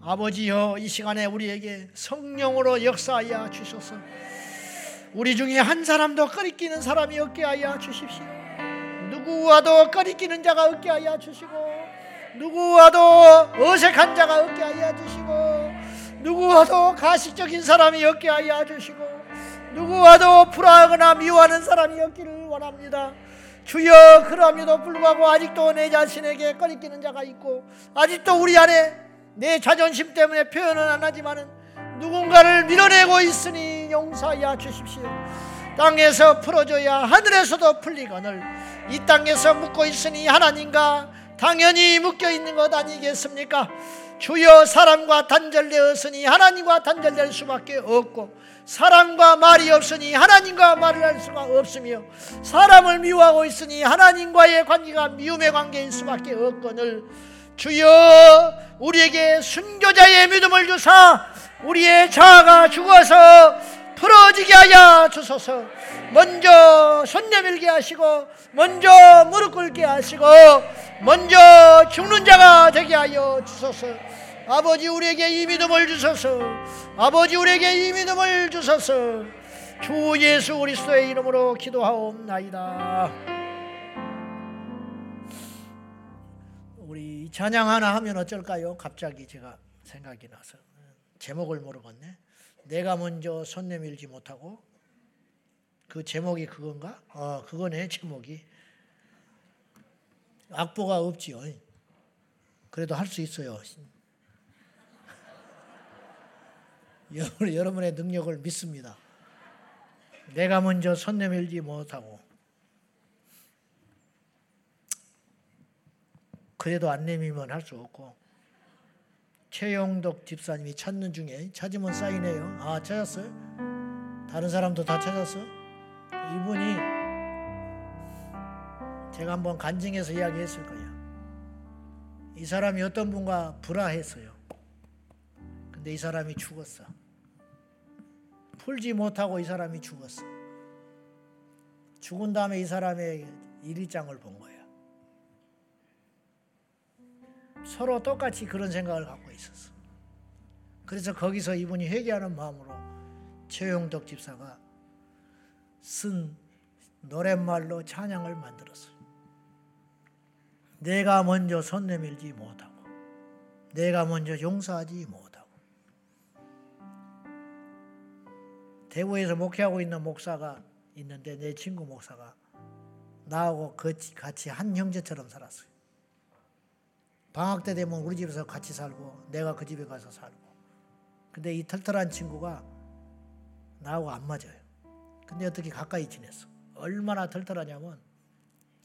아버지여 이 시간에 우리에게 성령으로 역사하여 주셔서 우리 중에 한 사람도 꺼리끼는 사람이 없게 하여 주십시오. 누구와도 꺼리끼는 자가 없게 하여 주시고 누구와도 어색한 자가 없게 하여 주시고 누구와도 가식적인 사람이 없게 하여 주시고 누구와도 불화하거나 미워하는 사람이 없기를 원합니다. 주여 그럼에도 불구하고 아직도 내 자신에게 꺼리끼는 자가 있고 아직도 우리 안에 내 자존심 때문에 표현은 안 하지만은 누군가를 밀어내고 있으니 용서하여 주십시오. 땅에서 풀어줘야 하늘에서도 풀리거늘 이 땅에서 묶고 있으니 하나님과 당연히 묶여 있는 것 아니겠습니까? 주여 사람과 단절되었으니 하나님과 단절될 수밖에 없고 사람과 말이 없으니 하나님과 말을 할 수가 없으며 사람을 미워하고 있으니 하나님과의 관계가 미움의 관계일 수밖에 없거늘. 주여 우리에게 순교자의 믿음을 주사 우리의 자아가 죽어서 풀어지게 하여 주소서 먼저 손 내밀게 하시고 먼저 무릎 꿇게 하시고 먼저 죽는 자가 되게 하여 주소서. 아버지 우리에게 이 믿음을 주소서. 아버지 우리에게 이 믿음을 주소서. 주 예수 그리스도의 이름으로 기도하옵나이다. 우리 찬양 하나 하면 어쩔까요? 갑자기 제가 생각이 나서 제목을 모르겠네. 내가 먼저 손 내밀지 못하고 그 제목이 그건가? 어, 그거네 제목이 악보가 없지요. 그래도 할 수 있어요. (laughs) 여러분의 능력을 믿습니다. 내가 먼저 손 내밀지 못하고 그래도 안 내밀면 할 수 없고 최영덕 집사님이 찾는 중에 찾으면 사인해요. 아 찾았어요? 다른 사람도 다 찾았어? 이분이 제가 한번 간증해서 이야기했을 거예요. 이 사람이 어떤 분과 불화했어요. 근데 이 사람이 죽었어. 풀지 못하고 이 사람이 죽었어. 죽은 다음에 이 사람의 일기장을 본 거예요. 서로 똑같이 그런 생각을 갖고 있었어. 그래서 거기서 이분이 회개하는 마음으로 최용덕 집사가 쓴 노랫말로 찬양을 만들었어요. 내가 먼저 손 내밀지 못하고 내가 먼저 용서하지 못하고 대구에서 목회하고 있는 목사가 있는데 내 친구 목사가 나하고 같이 한 형제처럼 살았어요. 방학 때 되면 우리 집에서 같이 살고 내가 그 집에 가서 살고 근데 이 털털한 친구가 나하고 안 맞아요. 근데 어떻게 가까이 지냈어. 얼마나 털털하냐면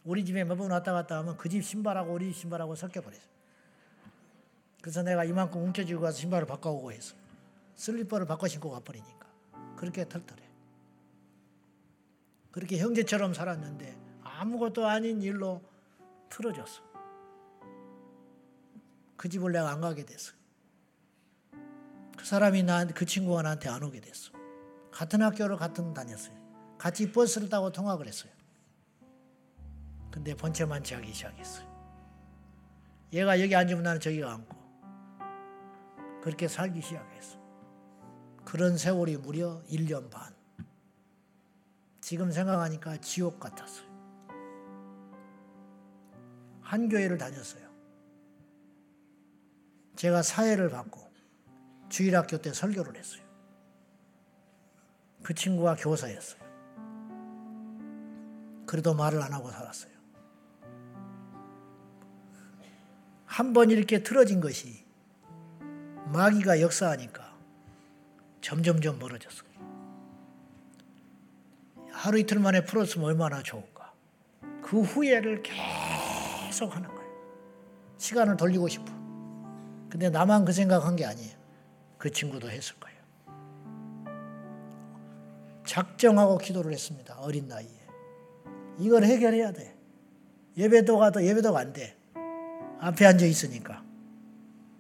우리 집에 몇 번 왔다 갔다 하면 그 집 신발하고 우리 집 신발하고 섞여버렸어. 그래서 내가 이만큼 움켜쥐고 가서 신발을 바꿔오고 했어. 슬리퍼를 바꿔 신고 가버리니까. 그렇게 털털해. 그렇게 형제처럼 살았는데 아무것도 아닌 일로 틀어졌어. 그 집을 내가 안 가게 됐어. 그 사람이 나한테 그 친구가 나한테 안 오게 됐어. 같은 학교를 같은 다녔어요. 같이 버스를 타고 통학을 했어요. 근데 번체만치 하기 시작했어요. 얘가 여기 앉으면 나는 저기 앉고 그렇게 살기 시작했어. 그런 세월이 무려 1년 반. 지금 생각하니까 지옥 같았어요. 한 교회를 다녔어요. 제가 사회를 받고 주일학교 때 설교를 했어요. 그 친구가 교사였어요. 그래도 말을 안 하고 살았어요. 한 번 이렇게 틀어진 것이 마귀가 역사하니까 점점점 멀어졌어요. 하루 이틀 만에 풀었으면 얼마나 좋을까. 그 후회를 계속 하는 거예요. 시간을 돌리고 싶어. 근데 나만 그 생각한 게 아니에요. 그 친구도 했을 거예요. 작정하고 기도를 했습니다. 어린 나이에. 이걸 해결해야 돼. 예배도 가도 예배도가 안 돼. 앞에 앉아 있으니까.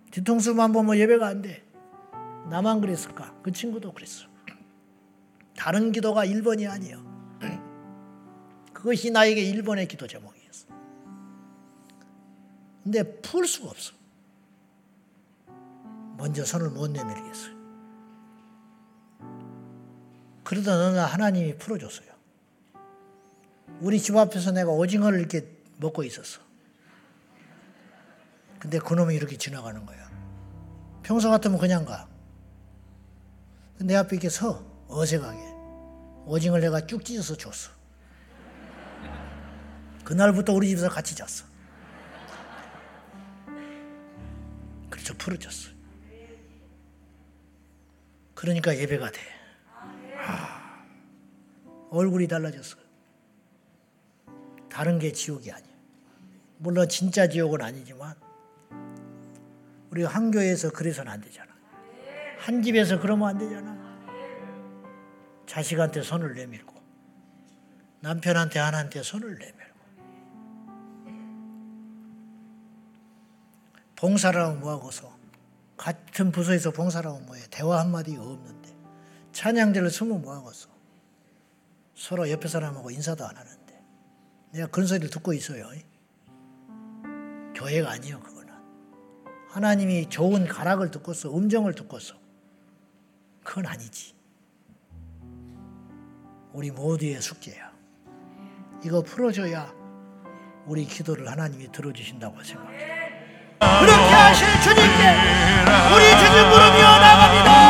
뒤통수만 보면 예배가 안 돼. 나만 그랬을까? 그 친구도 그랬어. 다른 기도가 1번이 아니에요. 그것이 나에게 1번의 기도 제목이었어. 근데 풀 수가 없어. 먼저 손을 못 내밀겠어요. 그러다 어느 날 하나님이 풀어줬어요. 우리 집 앞에서 내가 오징어를 이렇게 먹고 있었어. 근데 그놈이 이렇게 지나가는 거야. 평소 같으면 그냥 가. 내 앞에 이렇게 서 어색하게 오징어를 내가 쭉 찢어서 줬어. 그날부터 우리 집에서 같이 잤어. 그래서 풀어졌어. 그러니까 예배가 돼. 아, 얼굴이 달라졌어. 다른 게 지옥이 아니야. 물론 진짜 지옥은 아니지만 우리 한 교회에서 그래서는 안 되잖아. 한 집에서 그러면 안 되잖아. 자식한테 손을 내밀고 남편한테 아내한테 손을 내밀고 하면 뭐하고서 같은 부서에서 하면 뭐해 대화 한마디가 없는데 찬양대를 쓰면 뭐하고서 서로 옆에 사람하고 인사도 안 하는데. 내가 그런 소리를 듣고 있어요. 교회가 아니에요 그거는. 하나님이 좋은 가락을 듣고서 음정을 듣고서. 그건 아니지. 우리 모두의 숙제야. 이거 풀어줘야 우리 기도를 하나님이 들어주신다고 생각해. 그렇게 하실 주님께 우리 주님 무릎 이어 나갑니다